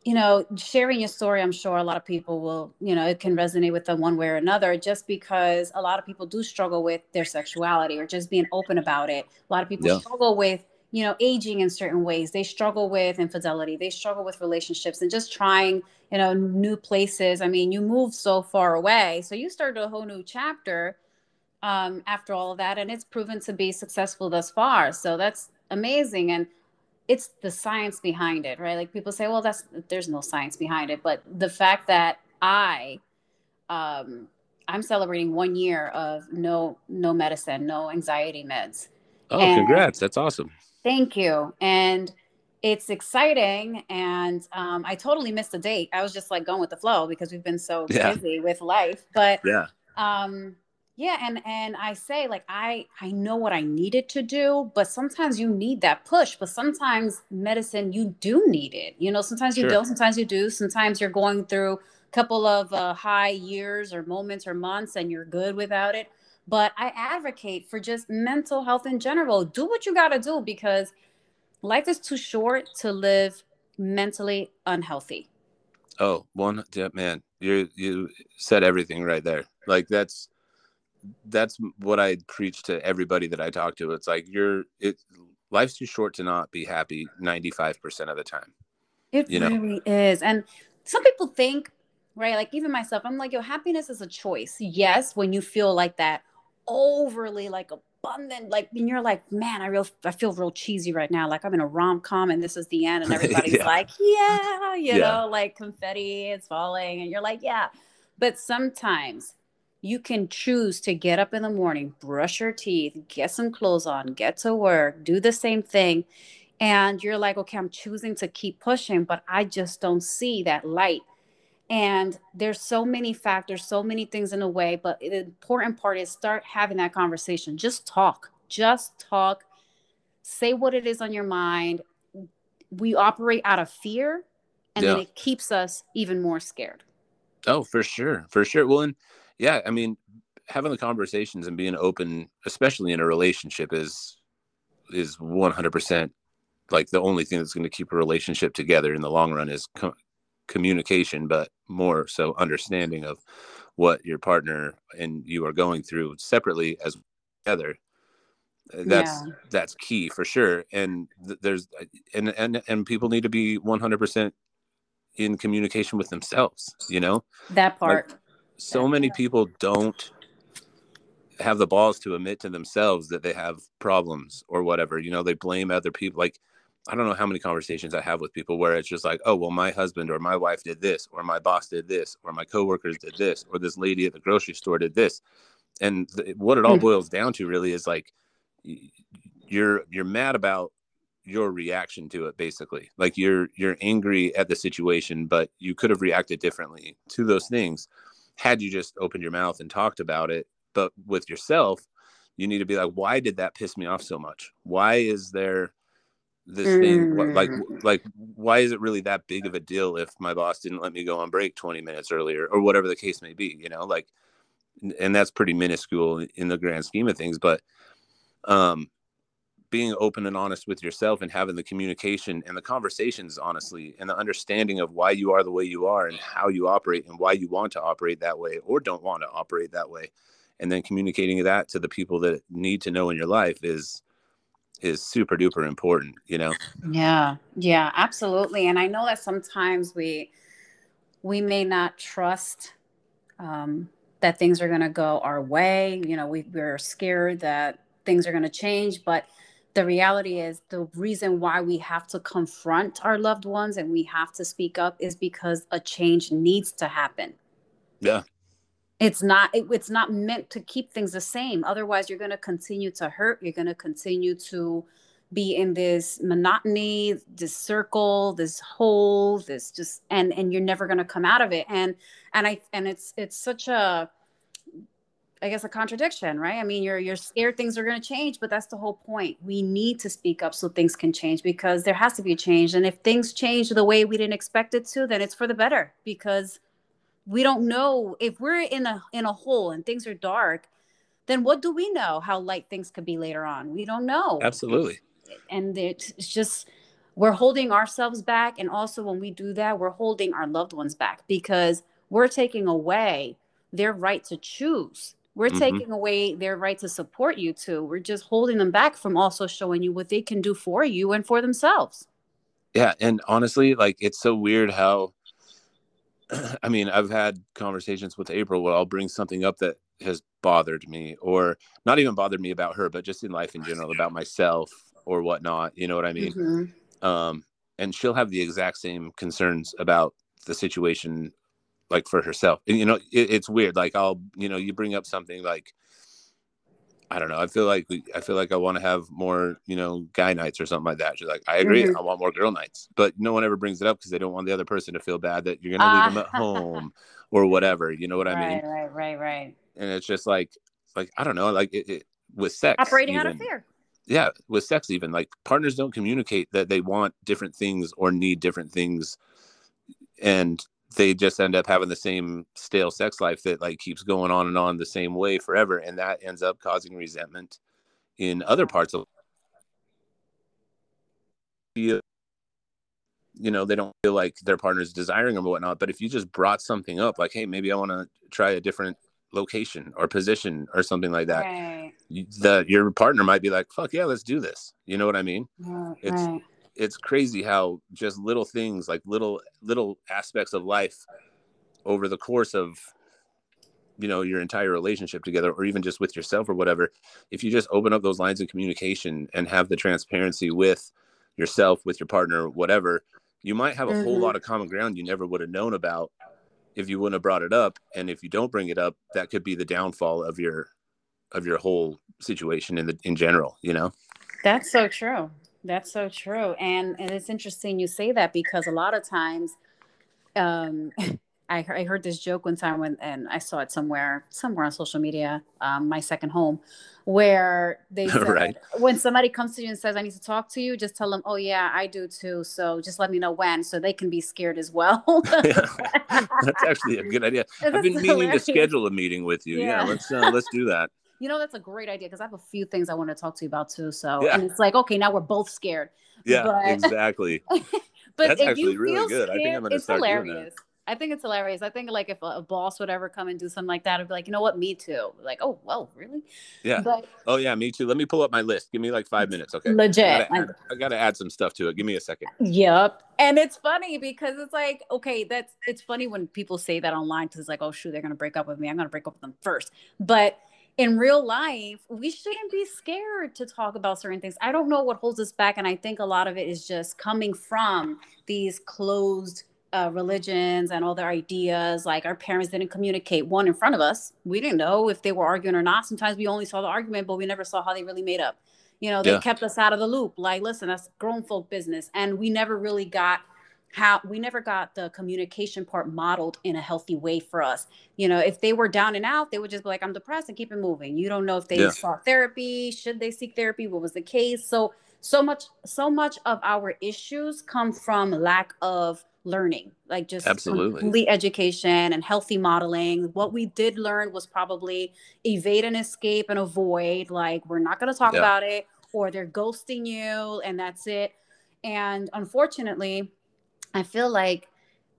yeah. you know sharing your story i'm sure a lot of people will you know it can resonate with them one way or another just because a lot of people do struggle with their sexuality or just being open about it a lot of people yeah. struggle with you know aging in certain ways. They struggle with infidelity. They struggle with relationships and just trying you know new places. I mean you moved so far away so you started a whole new chapter um, after all of that and it's proven to be successful thus far. So that's amazing and it's the science behind it right? Like people say well that's there's no science behind it but the fact that i um i'm celebrating one year of no no medicine no anxiety meds. Oh and congrats that's awesome thank you. And it's exciting. And um, i totally missed the date. I was just like going with the flow because we've been so yeah. busy with life. But yeah. um, yeah and and i say like i i know what i needed to do but sometimes you need that push but sometimes medicine you do need it. You know sometimes you sure. don't sometimes you do. Sometimes you're going through a couple of uh, high years or moments or months and you're good without it but i advocate for just mental health in general do what you got to do because life is too short to live mentally unhealthy oh one yeah, man you you said everything right there like that's that's what I preach to everybody that I talk to. It's like you're it life's too short to not be happy 95% of the time. It you really know? is. And some people think, right? Like even myself, I'm like, yo, happiness is a choice. Yes, when you feel like that overly like abundant, like when you're like, man, I real I feel real cheesy right now. Like I'm in a rom com and this is the end, and everybody's yeah. like, yeah, you yeah. know, like confetti, it's falling, and you're like, yeah. But sometimes you can choose to get up in the morning, brush your teeth, get some clothes on, get to work, do the same thing. And you're like, okay, I'm choosing to keep pushing, but I just don't see that light. And there's so many factors, so many things in a way, but the important part is start having that conversation. Just talk, just talk, say what it is on your mind. We operate out of fear, and yeah. then it keeps us even more scared. Oh, for sure, for sure. Well, and yeah, I mean, having the conversations and being open, especially in a relationship, is is one hundred percent like the only thing that's going to keep a relationship together in the long run is co- communication, but more so understanding of what your partner and you are going through separately as together. Uh, that's yeah. that's key for sure. And th- there's and and and people need to be one hundred percent in communication with themselves. You know that part. Like, so many people don't have the balls to admit to themselves that they have problems or whatever. You know, they blame other people. Like, I don't know how many conversations I have with people where it's just like, oh, well, my husband or my wife did this, or my boss did this, or my coworkers did this, or this lady at the grocery store did this. And th- what it all hmm. boils down to really is like, you're you're mad about your reaction to it basically like you're you're angry at the situation but you could have reacted differently to those things had you just opened your mouth and talked about it but with yourself you need to be like why did that piss me off so much why is there this mm. thing like like why is it really that big of a deal if my boss didn't let me go on break 20 minutes earlier or whatever the case may be you know like and that's pretty minuscule in the grand scheme of things but um being open and honest with yourself and having the communication and the conversations honestly and the understanding of why you are the way you are and how you operate and why you want to operate that way or don't want to operate that way and then communicating that to the people that need to know in your life is is super duper important you know? Yeah yeah absolutely and i know that sometimes we we may not trust um, that things are going to go our way you know we, we're scared that things are going to change but the reality is the reason why we have to confront our loved ones and we have to speak up is because a change needs to happen. Yeah it's not it, it's not meant to keep things the same otherwise you're going to continue to hurt you're going to continue to be in this monotony this circle this hole this just and and you're never going to come out of it and and i and it's it's such a I guess a contradiction, right? I mean, you're you're scared things are going to change, but that's the whole point. We need to speak up so things can change because there has to be a change. And if things change the way we didn't expect it to, then it's for the better because we don't know if we're in a in a hole and things are dark, then what do we know how light things could be later on? We don't know. Absolutely. And it's just we're holding ourselves back and also when we do that, we're holding our loved ones back because we're taking away their right to choose we're mm-hmm. taking away their right to support you too. We're just holding them back from also showing you what they can do for you and for themselves. Yeah, and honestly, like it's so weird how I mean, I've had conversations with April where I'll bring something up that has bothered me, or not even bothered me about her, but just in life in general, about myself or whatnot. You know what I mean? Mm-hmm. Um, and she'll have the exact same concerns about the situation like for herself. And you know, it, it's weird. Like I'll, you know, you bring up something like I don't know. I feel like we, I feel like I want to have more, you know, guy nights or something like that. She's like, I agree. Mm-hmm. I want more girl nights, but no one ever brings it up because they don't want the other person to feel bad that you're going to leave them at home or whatever. You know what I mean? Right, right, right. And it's just like, like I don't know, like it, it with sex operating even, out of fear. Yeah, with sex even like partners don't communicate that they want different things or need different things, and they just end up having the same stale sex life that like keeps going on and on the same way forever, and that ends up causing resentment in other parts of you know they don't feel like their partner's desiring them or whatnot but if you just brought something up like hey maybe i want to try a different location or position or something like that Right. that your partner might be like fuck yeah let's do this you know what i mean Right. It's-. It's crazy how just little things like little little aspects of life over the course of you know your entire relationship together or even just with yourself or whatever if you just open up those lines of communication and have the transparency with yourself with your partner whatever you might have a whole Mhm. lot of common ground you never would have known about if you wouldn't have brought it up and if you don't bring it up that could be the downfall of your of your whole situation in the in general you know That's so true. That's so true. And and it's interesting you say that because a lot of times um I, I heard this joke one time when and I saw it somewhere somewhere on social media, um, my second home, where they said Right. when somebody comes to you and says I need to talk to you, just tell them, oh yeah, I do too. So just let me know when, so they can be scared as well. that's actually a good idea I've been meaning hilarious. to schedule a meeting with you. Yeah, Yeah. let's uh, let's do that. You know, that's a great idea because I have a few things I want to talk to you about too. So, Yeah. and it's like, okay, now we're both scared. Yeah, But- exactly. But That's if actually you really feel good. I think I'm scared, gonna it's start doing that. hilarious. I think it's hilarious. I think like if a, a boss would ever come and do something like that, I'd be like, you know what, me too. Like, oh, well, really? Yeah. But Oh yeah, me too. Let me pull up my list. Give me like five minutes, okay? legit. I gotta, like, add, I gotta add some stuff to it. Give me a second. Yep. And it's funny because it's like, okay, that's it's funny when people say that online because it's like, oh shoot, they're gonna break up with me. I'm gonna break up with them first. But in real life, we shouldn't be scared to talk about certain things. I don't know what holds us back. And I think a lot of it is just coming from these closed uh, religions and all their ideas. Like our parents didn't communicate one in front of us. We didn't know if they were arguing or not. Sometimes we only saw the argument, but we never saw how they really made up. You know, they Yeah. kept us out of the loop. Like, listen, that's grown folk business. And we never really got how we never got the communication part modeled in a healthy way for us. You know, if they were down and out, they would just be like, I'm depressed and keep it moving. You don't know if they Yeah. sought therapy, should they seek therapy, what was the case. So so much, so much of our issues come from lack of learning, like just Absolutely. complete education and healthy modeling. What we did learn was probably evade and escape and avoid. Like we're not going to talk Yeah. about it, or they're ghosting you, and that's it. And unfortunately, I feel like,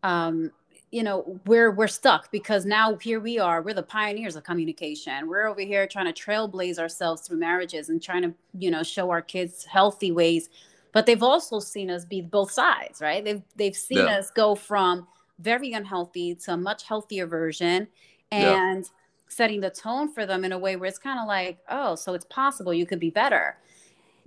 um, you know, we're we're stuck because now here we are. We're the pioneers of communication. We're over here trying to trailblaze ourselves through marriages and trying to, you know, show our kids healthy ways. But they've also seen us be both sides, right? They've they've seen Yeah. us go from very unhealthy to a much healthier version, Yeah. and setting the tone for them in a way where it's kind of like, oh, so it's possible you could be better.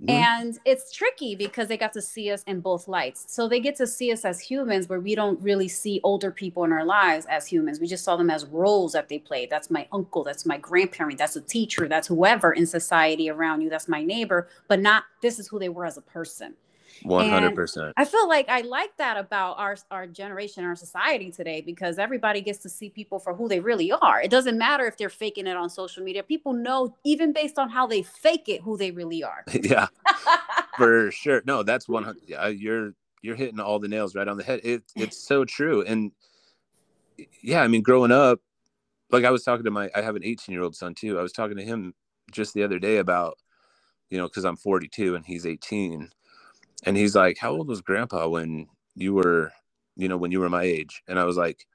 Mhm. And it's tricky because they got to see us in both lights. So they get to see us as humans where we don't really see older people in our lives as humans. We just saw them as roles that they played. That's my uncle, that's my grandparent, that's a teacher, that's whoever in society around you, that's my neighbor, but not this is who they were as a person. One hundred percent. I feel like I like that about our our generation, our society today, because everybody gets to see people for who they really are. It doesn't matter if they're faking it on social media. People know, even based on how they fake it, who they really are. Yeah, for sure. No, that's one hundred. Yeah, you're you're hitting all the nails right on the head. It it's so true. And yeah, I mean, growing up, like I was talking to my, I have an 18 year old son too. I was talking to him just the other day about, you know, because I'm 42 and he's 18, and he's like, "How old was Grandpa when you were, you know, when you were my age?" And I was like.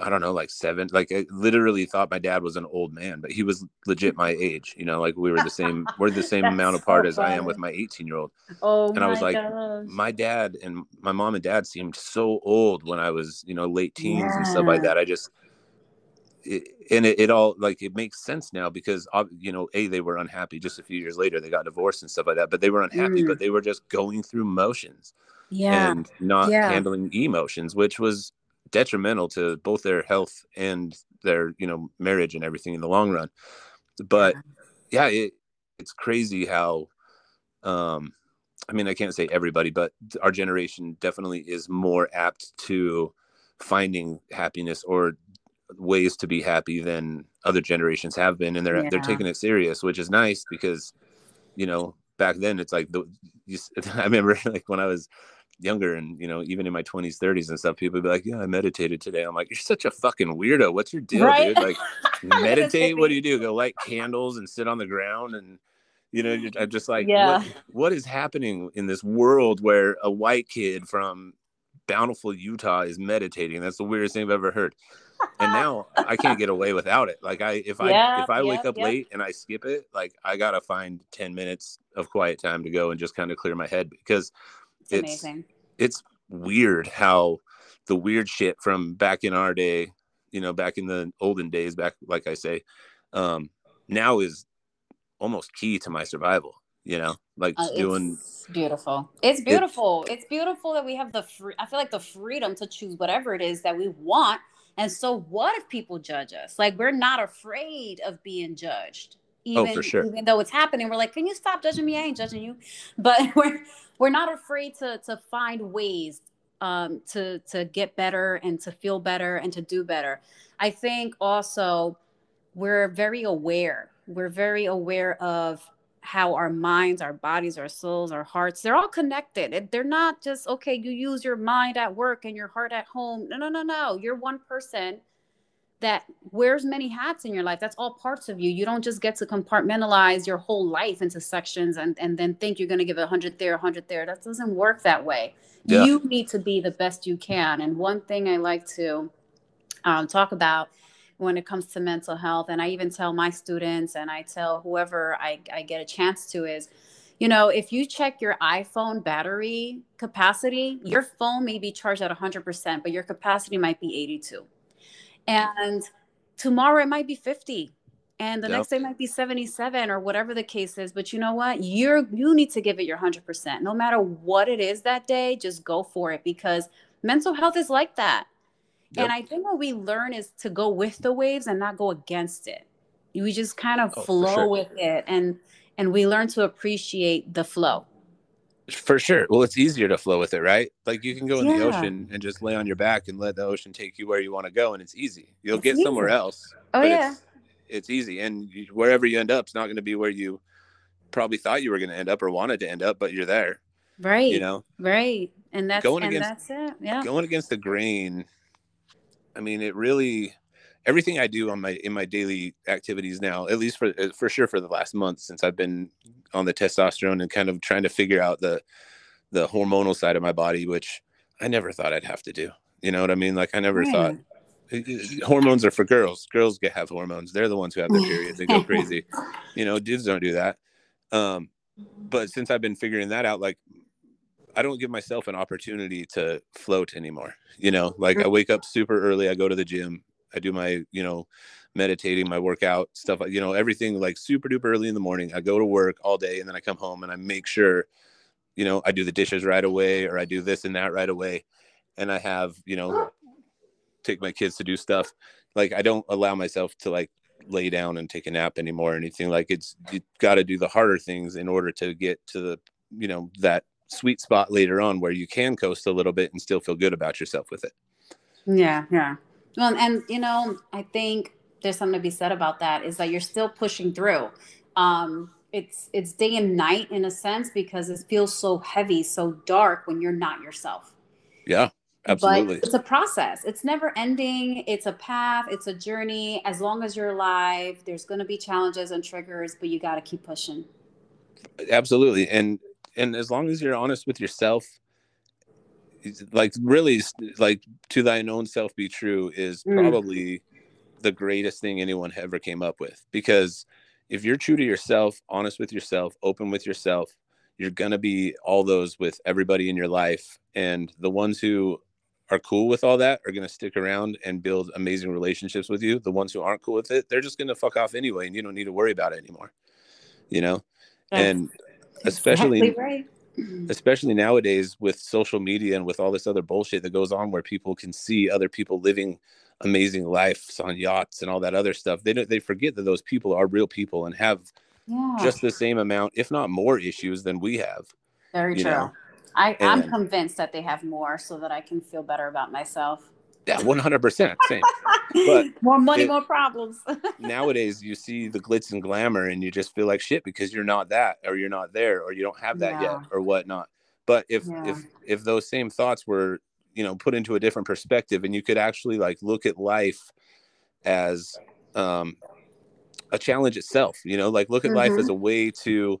I don't know, like seven. Like I literally thought my dad was an old man, but he was legit my age. You know, like we were the same. We're the same amount so apart as I am with my 18 year old. Oh And I was like, gosh. My dad and my mom and dad seemed so old when I was, you know, late teens and stuff like that. I just, it, and it, it all like it makes sense now because you know, a they were unhappy. Just a few years later, they got divorced and stuff like that. But they were unhappy, Mm. but they were just going through motions yeah. and not Yeah. handling emotions, which was detrimental to both their health and their you know marriage and everything in the long run. But yeah, it, it's crazy how, um, I mean, I can't say everybody, but our generation definitely is more apt to finding happiness or ways to be happy than other generations have been and they're Yeah. they're taking it serious which is nice because you know back then it's like the you, i remember like when i was younger and you know even in my 20s 30s and stuff people would be like yeah i meditated today. I'm like you're such a fucking weirdo. What's your deal Right? dude? Like meditate? What do you do? Go light candles and sit on the ground? And you know you're I'm just like Yeah. what, what is happening in this world where a white kid from bountiful utah is meditating? That's the weirdest thing i've ever heard and now i can't get away without it like i if i Yeah, if i wake up yep. late and i skip it like i gotta find 10 minutes of quiet time to go and just kind of clear my head because It's It's- amazing. it's weird how the weird shit from back in our day, you know, back in the olden days, back like I say, um, now is almost key to my survival. You know, like Uh, doing it's beautiful. It's beautiful. it's beautiful that we have the free. I feel like the freedom to choose whatever it is that we want. And so, what if people judge us? Like we're not afraid of being judged. Even, Oh, for sure. even though it's happening, we're like, "Can you stop judging me? I ain't judging you." But we're we're not afraid to to find ways um, to to get better and to feel better and to do better. I think also we're very aware. We're very aware of how our minds, our bodies, our souls, our hearts, they're all connected. They're not just, okay, you use your mind at work and your heart at home. No, no, no, no. You're one person that wears many hats in your life. That's all parts of you. You don't just get to compartmentalize your whole life into sections and, and then think you're going to give a 100 there, a 100 there. That doesn't work that way. Yeah. You need to be the best you can. And one thing I like to um, talk about when it comes to mental health, and I even tell my students and I tell whoever I, I get a chance to is, you know, if you check your iPhone battery capacity, your phone may be charged at 100%, but your capacity might be 82. And tomorrow it might be 50 and the Yep. next day might be 77 or whatever the case is but you know what you're you need to give it your 100% no matter what it is that day just go for it because mental health is like that Yep. and i think what we learn is to go with the waves and not go against it we just kind of Oh, flow sure. with it and and we learn to appreciate the flow for sure. Well, it's easier to flow with it, right? Like you can go in the ocean and just lay on your back and let the ocean take you where you want to go, and it's easy. You'll It's get somewhere else. oh yeah it's, it's easy, and you, wherever you end up, it's not going to be where you probably thought you were going to end up or wanted to end up, but you're there. right You know, right and that's Going and against- that's it yeah going against the grain i mean it really everything i do on my in my daily activities now at least for uh, for sure for the last month since i've been on the testosterone and kind of trying to figure out the the hormonal side of my body which i never thought i'd have to do you know what i mean? Like i never thought Right. it- it- hormones are for girls. Girls get have hormones. They're the ones who have their periods they go crazy. You know dudes don't do that. Um but since i've been figuring that out like i don't give myself an opportunity to float anymore you know? Like i mm. wake up super early i go to the gym i do my you know meditating my workout stuff you know everything like super duper early in the morning i go to work all day and then i come home and i make sure you know i do the dishes right away or i do this and that right away and i have you know take my kids to do stuff. Like i don't allow myself to like lay down and take a nap anymore or anything. Like it's you got to do the harder things in order to get to the you know that sweet spot later on where you can coast a little bit and still feel good about yourself with it Yeah, yeah. Well, and you know, I think there's something to be said about that is that you're still pushing through. Um, it's it's day and night in a sense because it feels so heavy, so dark when you're not yourself. yeah absolutely But it's a process. It's never ending. It's a path. It's a journey. As long as you're alive, there's going to be challenges and triggers, but you got to keep pushing. absolutely and and as long as you're honest with yourself like really like to thine own self be true is Mm. probably the greatest thing anyone ever came up with. Because if you're true to yourself honest with yourself open with yourself you're going to be all those with everybody in your life. And the ones who are cool with all that are going to stick around and build amazing relationships with you. The ones who aren't cool with it they're just going to fuck off anyway and you don't need to worry about it anymore you know? And especially Exactly right. especially nowadays with social media and with all this other bullshit that goes on where people can see other people living amazing lives on yachts and all that other stuff they don't they forget that those people are real people and have Yeah. just the same amount if not more issues than we have Very true. know, I, I'm convinced that they have more so that I can feel better about myself. Yeah, one hundred percent same. But more money, it- more problems. nowadays, you see the glitz and glamour, and you just feel like shit because you're not that, or you're not there, or you don't have that Yeah. yet, or whatnot. But if Yeah. if if those same thoughts were you know put into a different perspective, and you could actually like look at life as um a challenge itself, you know, like look at life Mhm. as a way to,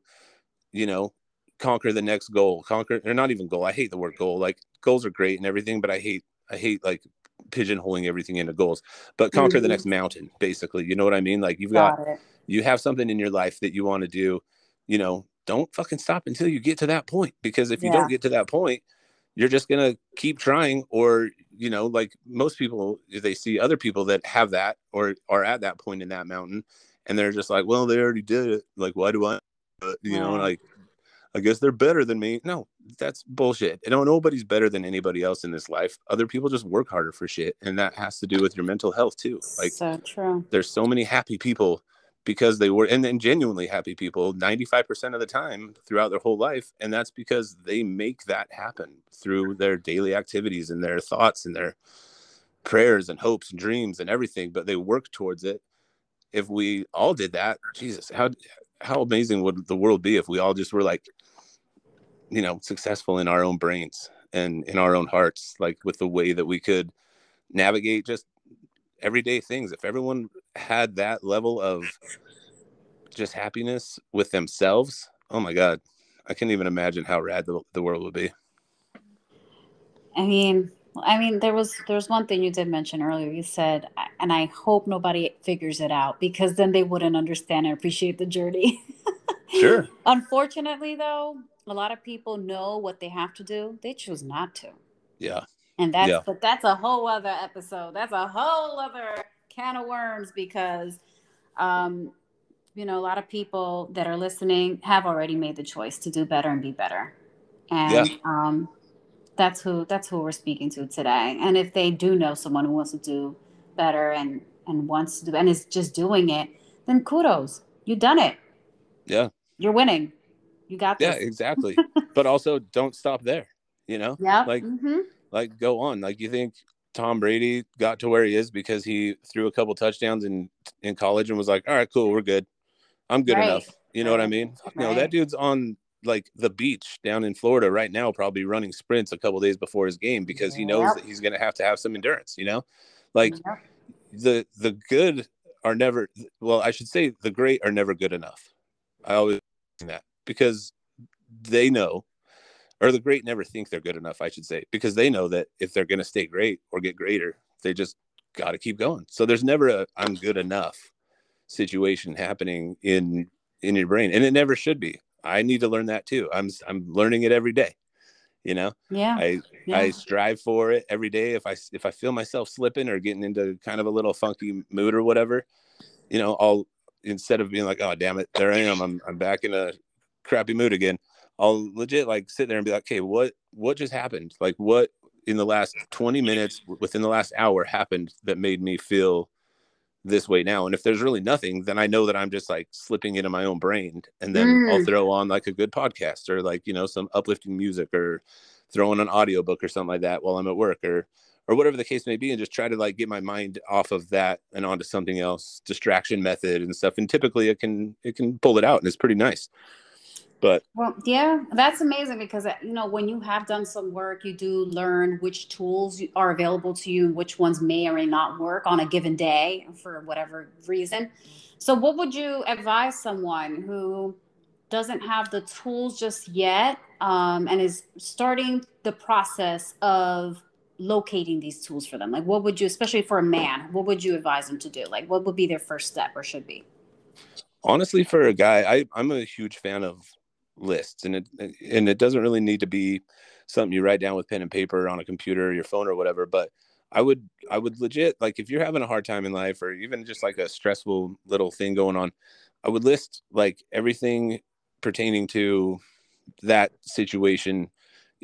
you know, conquer the next goal, conquer or not even goal. I hate the word goal. Like goals are great and everything, but I hate I hate like pigeonholing everything into goals. But conquer the Mhm. next mountain, basically. You know what I mean? Like you've got Got you have something in your life that you want to do, you know, don't fucking stop until you get to that point. Because if you Yeah. don't get to that point, you're just gonna keep trying, or you know, like most people, they see other people that have that or are at that point in that mountain, and they're just like, well, they already did it. Like, why do I? You know, like, I guess they're better than me. No, that's bullshit. You know, nobody's better than anybody else in this life. Other people just work harder for shit, and that has to do with your mental health too. Like, so true. there's so many happy people because they were and then genuinely happy people 95% of the time throughout their whole life and that's because they make that happen through their daily activities and their thoughts and their prayers and hopes and dreams and everything but they work towards it if we all did that jesus how how amazing would the world be if we all just were like you know successful in our own brains and in our own hearts like with the way that we could navigate just everyday things if everyone had that level of just happiness with themselves oh my god i can't even imagine how rad the, the world would be I mean, I mean, there was there's one thing you did mention earlier. You said, and I hope nobody figures it out because then they wouldn't understand and appreciate the journey. Sure. Unfortunately, though, a lot of people know what they have to do. They choose not to, yeah and that's Yeah. but that's a whole other episode. That's a whole other can of worms because, um, you know, a lot of people that are listening have already made the choice to do better and be better, and Yeah. um, that's who that's who we're speaking to today. And if they do know someone who wants to do better and and wants to do and is just doing it, then kudos, you done it. Yeah You're winning. You got yeah exactly but also don't stop there you know Yep. like hmm like go on like you think tom brady got to where he is because he threw a couple touchdowns in in college and was like all right cool we're good i'm good Right. enough you know what i mean Right. that dude's on like the beach down in florida right now probably running sprints a couple days before his game because he knows Yep. that he's going to have to have some endurance you know like Yep. the the good are never well i should say the great are never good enough i always think that because they know or the great never think they're good enough i should say because they know that if they're going to stay great or get greater they just got to keep going so there's never a i'm good enough situation happening in in your brain and it never should be i need to learn that too i'm i'm learning it every day you know Yeah. i yeah. I strive for it every day. If I if I feel myself slipping or getting into kind of a little funky mood or whatever, you know, I'll instead of being like, oh damn it, there I am, I'm I'm back in a crappy mood again. I'll legit like sit there and be like, okay, what what just happened? Like what in the last 20 minutes within the last hour happened that made me feel this way now and if there's really nothing then i know that i'm just like slipping into my own brain and then i'll Mm. throw on like a good podcast or like you know some uplifting music or throw on an audiobook or something like that while i'm at work or or whatever the case may be and just try to like get my mind off of that and onto something else distraction method and stuff and typically it can it can pull it out and it's pretty nice but Well, yeah, that's amazing because uh, you know when you have done some work, you do learn which tools are available to you and which ones may or may not work on a given day for whatever reason. So, what would you advise someone who doesn't have the tools just yet um, and is starting the process of locating these tools for them? Like, what would you, especially for a man, what would you advise them to do? Like, what would be their first step or should be? honestly for a guy I, i'm a huge fan of lists and it and it doesn't really need to be something you write down with pen and paper on a computer or your phone or whatever but i would i would legit like if you're having a hard time in life or even just like a stressful little thing going on i would list like everything pertaining to that situation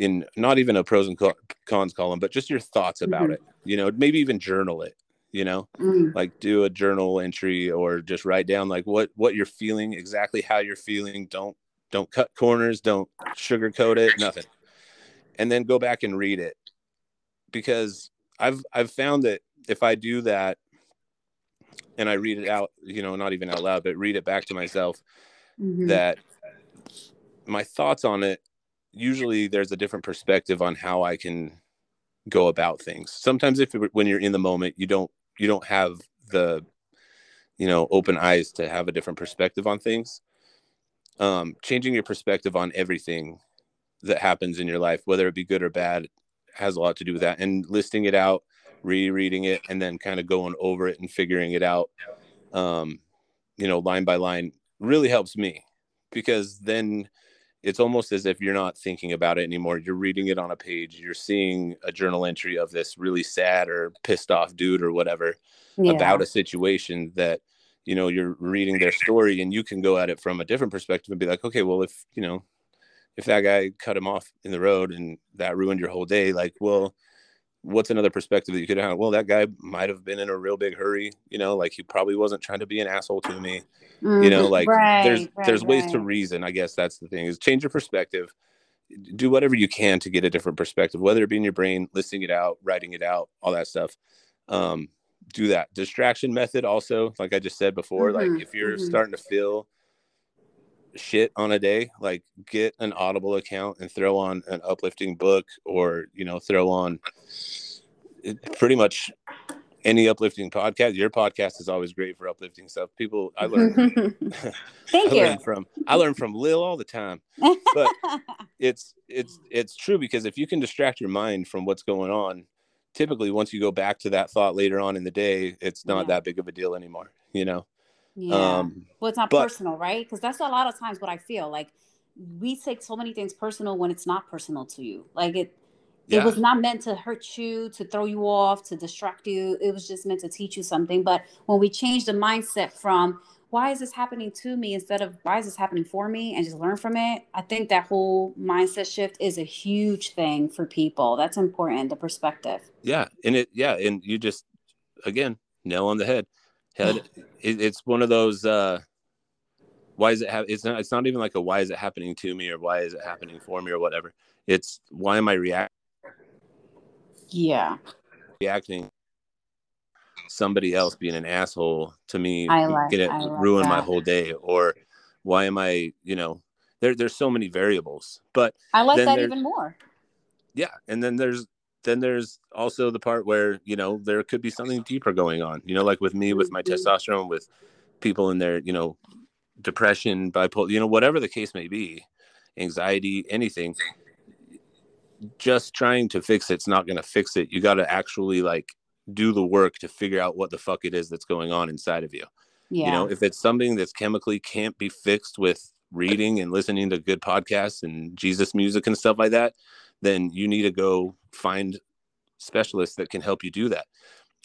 in not even a pros and cons column but just your thoughts about Mhm. it you know maybe even journal it you know? Mm, like do a journal entry or just write down like what what you're feeling exactly how you're feeling. Don't don't cut corners don't sugarcoat it nothing. And then go back and read it. Because I've I've found that if I do that and I read it out, you know, not even out loud, but read it back to myself, mm-hmm. that my thoughts on it usually there's a different perspective on how I can go about things. Sometimes if when you're in the moment, you don't you don't have the you know open eyes to have a different perspective on things. Um, changing your perspective on everything that happens in your life, whether it be good or bad, has a lot to do with that. And listing it out, rereading it, and then kind of going over it and figuring it out, um, you know, line by line, really helps me because then it's almost as if you're not thinking about it anymore. You're reading it on a page. You're seeing a journal entry of this really sad or pissed off dude or whatever yeah. about a situation that you know you're reading their story and you can go at it from a different perspective and be like okay well if you know if that guy cut him off in the road and that ruined your whole day like well what's another perspective that you could have well that guy might have been in a real big hurry you know like he probably wasn't trying to be an asshole to me mm-hmm. you know like right, there's right, there's ways right. to reason i guess that's the thing is change your perspective do whatever you can to get a different perspective whether it be in your brain listing it out writing it out all that stuff um, do that distraction method also like i just said before mm-hmm. like if you're mm-hmm. starting to feel shit on a day like get an audible account and throw on an uplifting book or you know throw on eh, pretty much any uplifting podcast. Your podcast is always great for uplifting stuff. People, I learn. Thank I you. Learn from I learn from Lil all the time, but it's it's it's true because if you can distract your mind from what's going on, typically once you go back to that thought later on in the day, it's not yeah. that big of a deal anymore. You know. Yeah. Um, well, it's not but, personal, right? Because that's a lot of times what I feel like. We take so many things personal when it's not personal to you. Like it, yeah. it was not meant to hurt you to throw you off to distract you it was just meant to teach you something but when we change the mindset from why is this happening to me instead of why is this happening for me and just learn from it i think that whole mindset shift is a huge thing for people that's important the perspective yeah and it yeah and you just again nail on the head head it, it's one of those uh why is it ha- it's not it's not even like a why is it happening to me or why is it happening for me or whatever. It's why am i reacting yeah. reacting somebody else being an asshole to me I like, get it ruin my whole day or why am i you know there, there's so many variables but i like that even more. Yeah and then there's then there's also the part where you know there could be something deeper going on you know like with me with my mm-hmm. testosterone with people in their you know depression bipolar you know whatever the case may be anxiety anything just trying to fix it's not going to fix it. You got to actually like do the work to figure out what the fuck it is that's going on inside of you. Yeah. You know, if it's something that's chemically can't be fixed with reading and listening to good podcasts and Jesus music and stuff like that, then you need to go find specialists that can help you do that.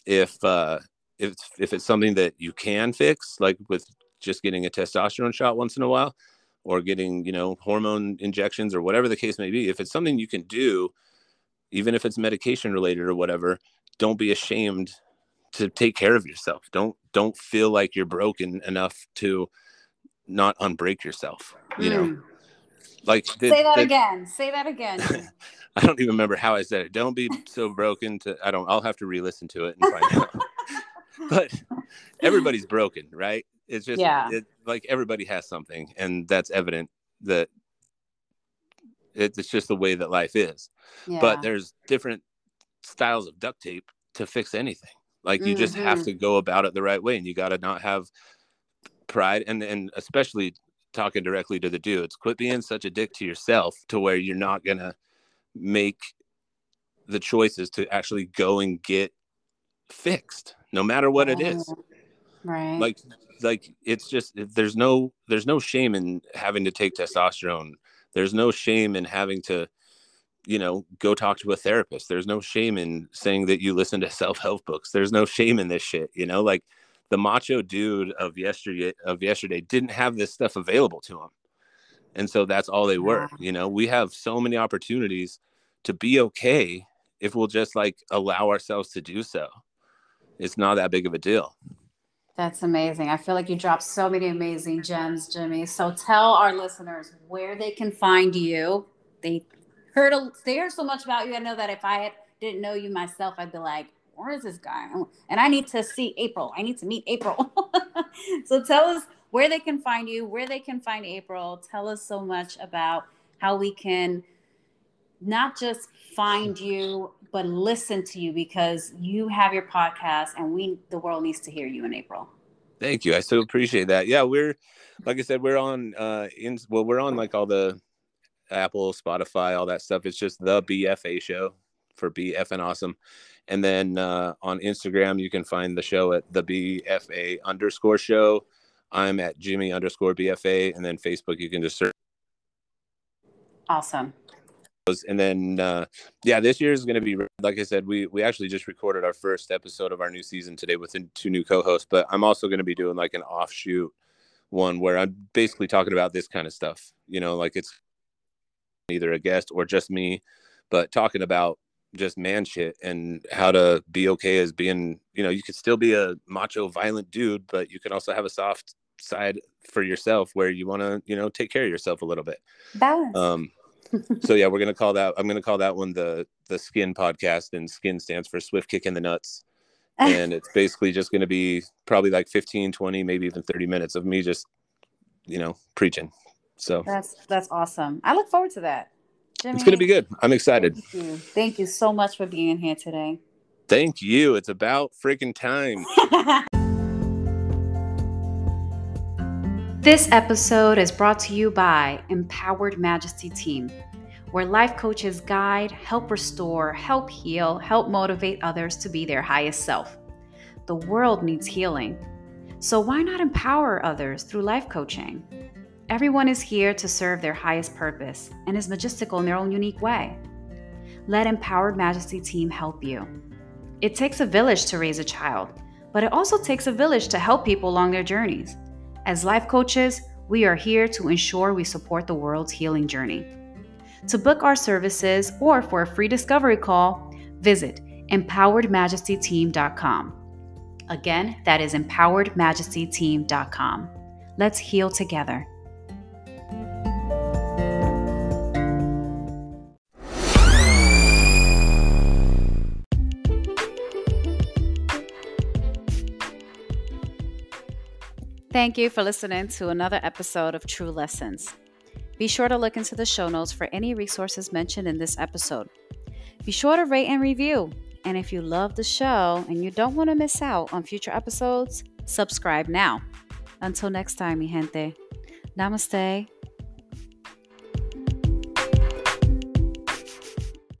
If uh if if it's something that you can fix, like with just getting a testosterone shot once in a while, or getting you know hormone injections or whatever the case may be if it's something you can do even if it's medication related or whatever don't be ashamed to take care of yourself don't don't feel like you're broken enough to not unbreak yourself you mm. know hmm. Like the, say that the, again say that again i don't even remember how i said it don't be so broken to i don't i'll have to re-listen to it and find out but everybody's broken right it's just yeah. It, like everybody has something, and that's evident that it's just the way that life is. Yeah. But there's different styles of duct tape to fix anything. Like you mm-hmm. just have mm-hmm. to go about it the right way, and you got to not have pride, and and especially talking directly to the dudes. Quit being such a dick to yourself to where you're not gonna make the choices to actually go and get fixed, no matter what it is. Right. Like like it's just there's no there's no shame in having to take testosterone there's no shame in having to you know go talk to a therapist there's no shame in saying that you listen to self-help books there's no shame in this shit you know like the macho dude of yesterday of yesterday didn't have this stuff available to him and so that's all they were you know we have so many opportunities to be okay if we'll just like allow ourselves to do so it's not that big of a deal that's amazing. I feel like you dropped so many amazing gems, Jimmie. So tell our listeners where they can find you. They heard a, they heard so much about you. I know that if I had didn't know you myself, I'd be like, where is this guy? And I need to see April. I need to meet April. so tell us where they can find you, where they can find April. Tell us so much about how we can not just find you, but listen to you because you have your podcast and we the world needs to hear you in April. Thank you. I so appreciate that. Yeah, we're like I said, we're on uh in well, we're on like all the Apple, Spotify, all that stuff. It's just the BFA show for BF and awesome. And then uh, on Instagram, you can find the show at the BFA underscore show. I'm at Jimmie underscore BFA. And then Facebook, you can just search. Awesome. And then, uh, yeah, this year is going to be, like I said, we, we actually just recorded our first episode of our new season today with two new co hosts, but I'm also going to be doing like an offshoot one where I'm basically talking about this kind of stuff. You know, like it's either a guest or just me, but talking about just man shit and how to be okay as being, you know, you could still be a macho, violent dude, but you can also have a soft side for yourself where you want to, you know, take care of yourself a little bit. Balance. Um, so yeah, we're gonna call that. I'm gonna call that one the the Skin Podcast, and Skin stands for Swift Kick in the Nuts. and it's basically just going to be probably like 15 20 maybe even 30 minutes of me just you know preaching so that's that's awesome i look forward to that Jimmie, it's going to be good. I'm excited. Thank you. thank you so much for being here today. Thank you. It's about freaking time. this episode is brought to you by Empowered Majesty Team, where life coaches guide, help restore, help heal, help motivate others to be their highest self. The world needs healing. So why not empower others through life coaching? Everyone is here to serve their highest purpose and is majestical in their own unique way. Let Empowered Majesty Team help you. It takes a village to raise a child, but it also takes a village to help people along their journeys. As life coaches, we are here to ensure we support the world's healing journey. To book our services or for a free discovery call, visit empoweredmajestyteam.com. Again, that is empoweredmajestyteam.com. Let's heal together. Thank you for listening to another episode of True Lessons. Be sure to look into the show notes for any resources mentioned in this episode. Be sure to rate and review. And if you love the show and you don't want to miss out on future episodes, subscribe now. Until next time, mi gente. Namaste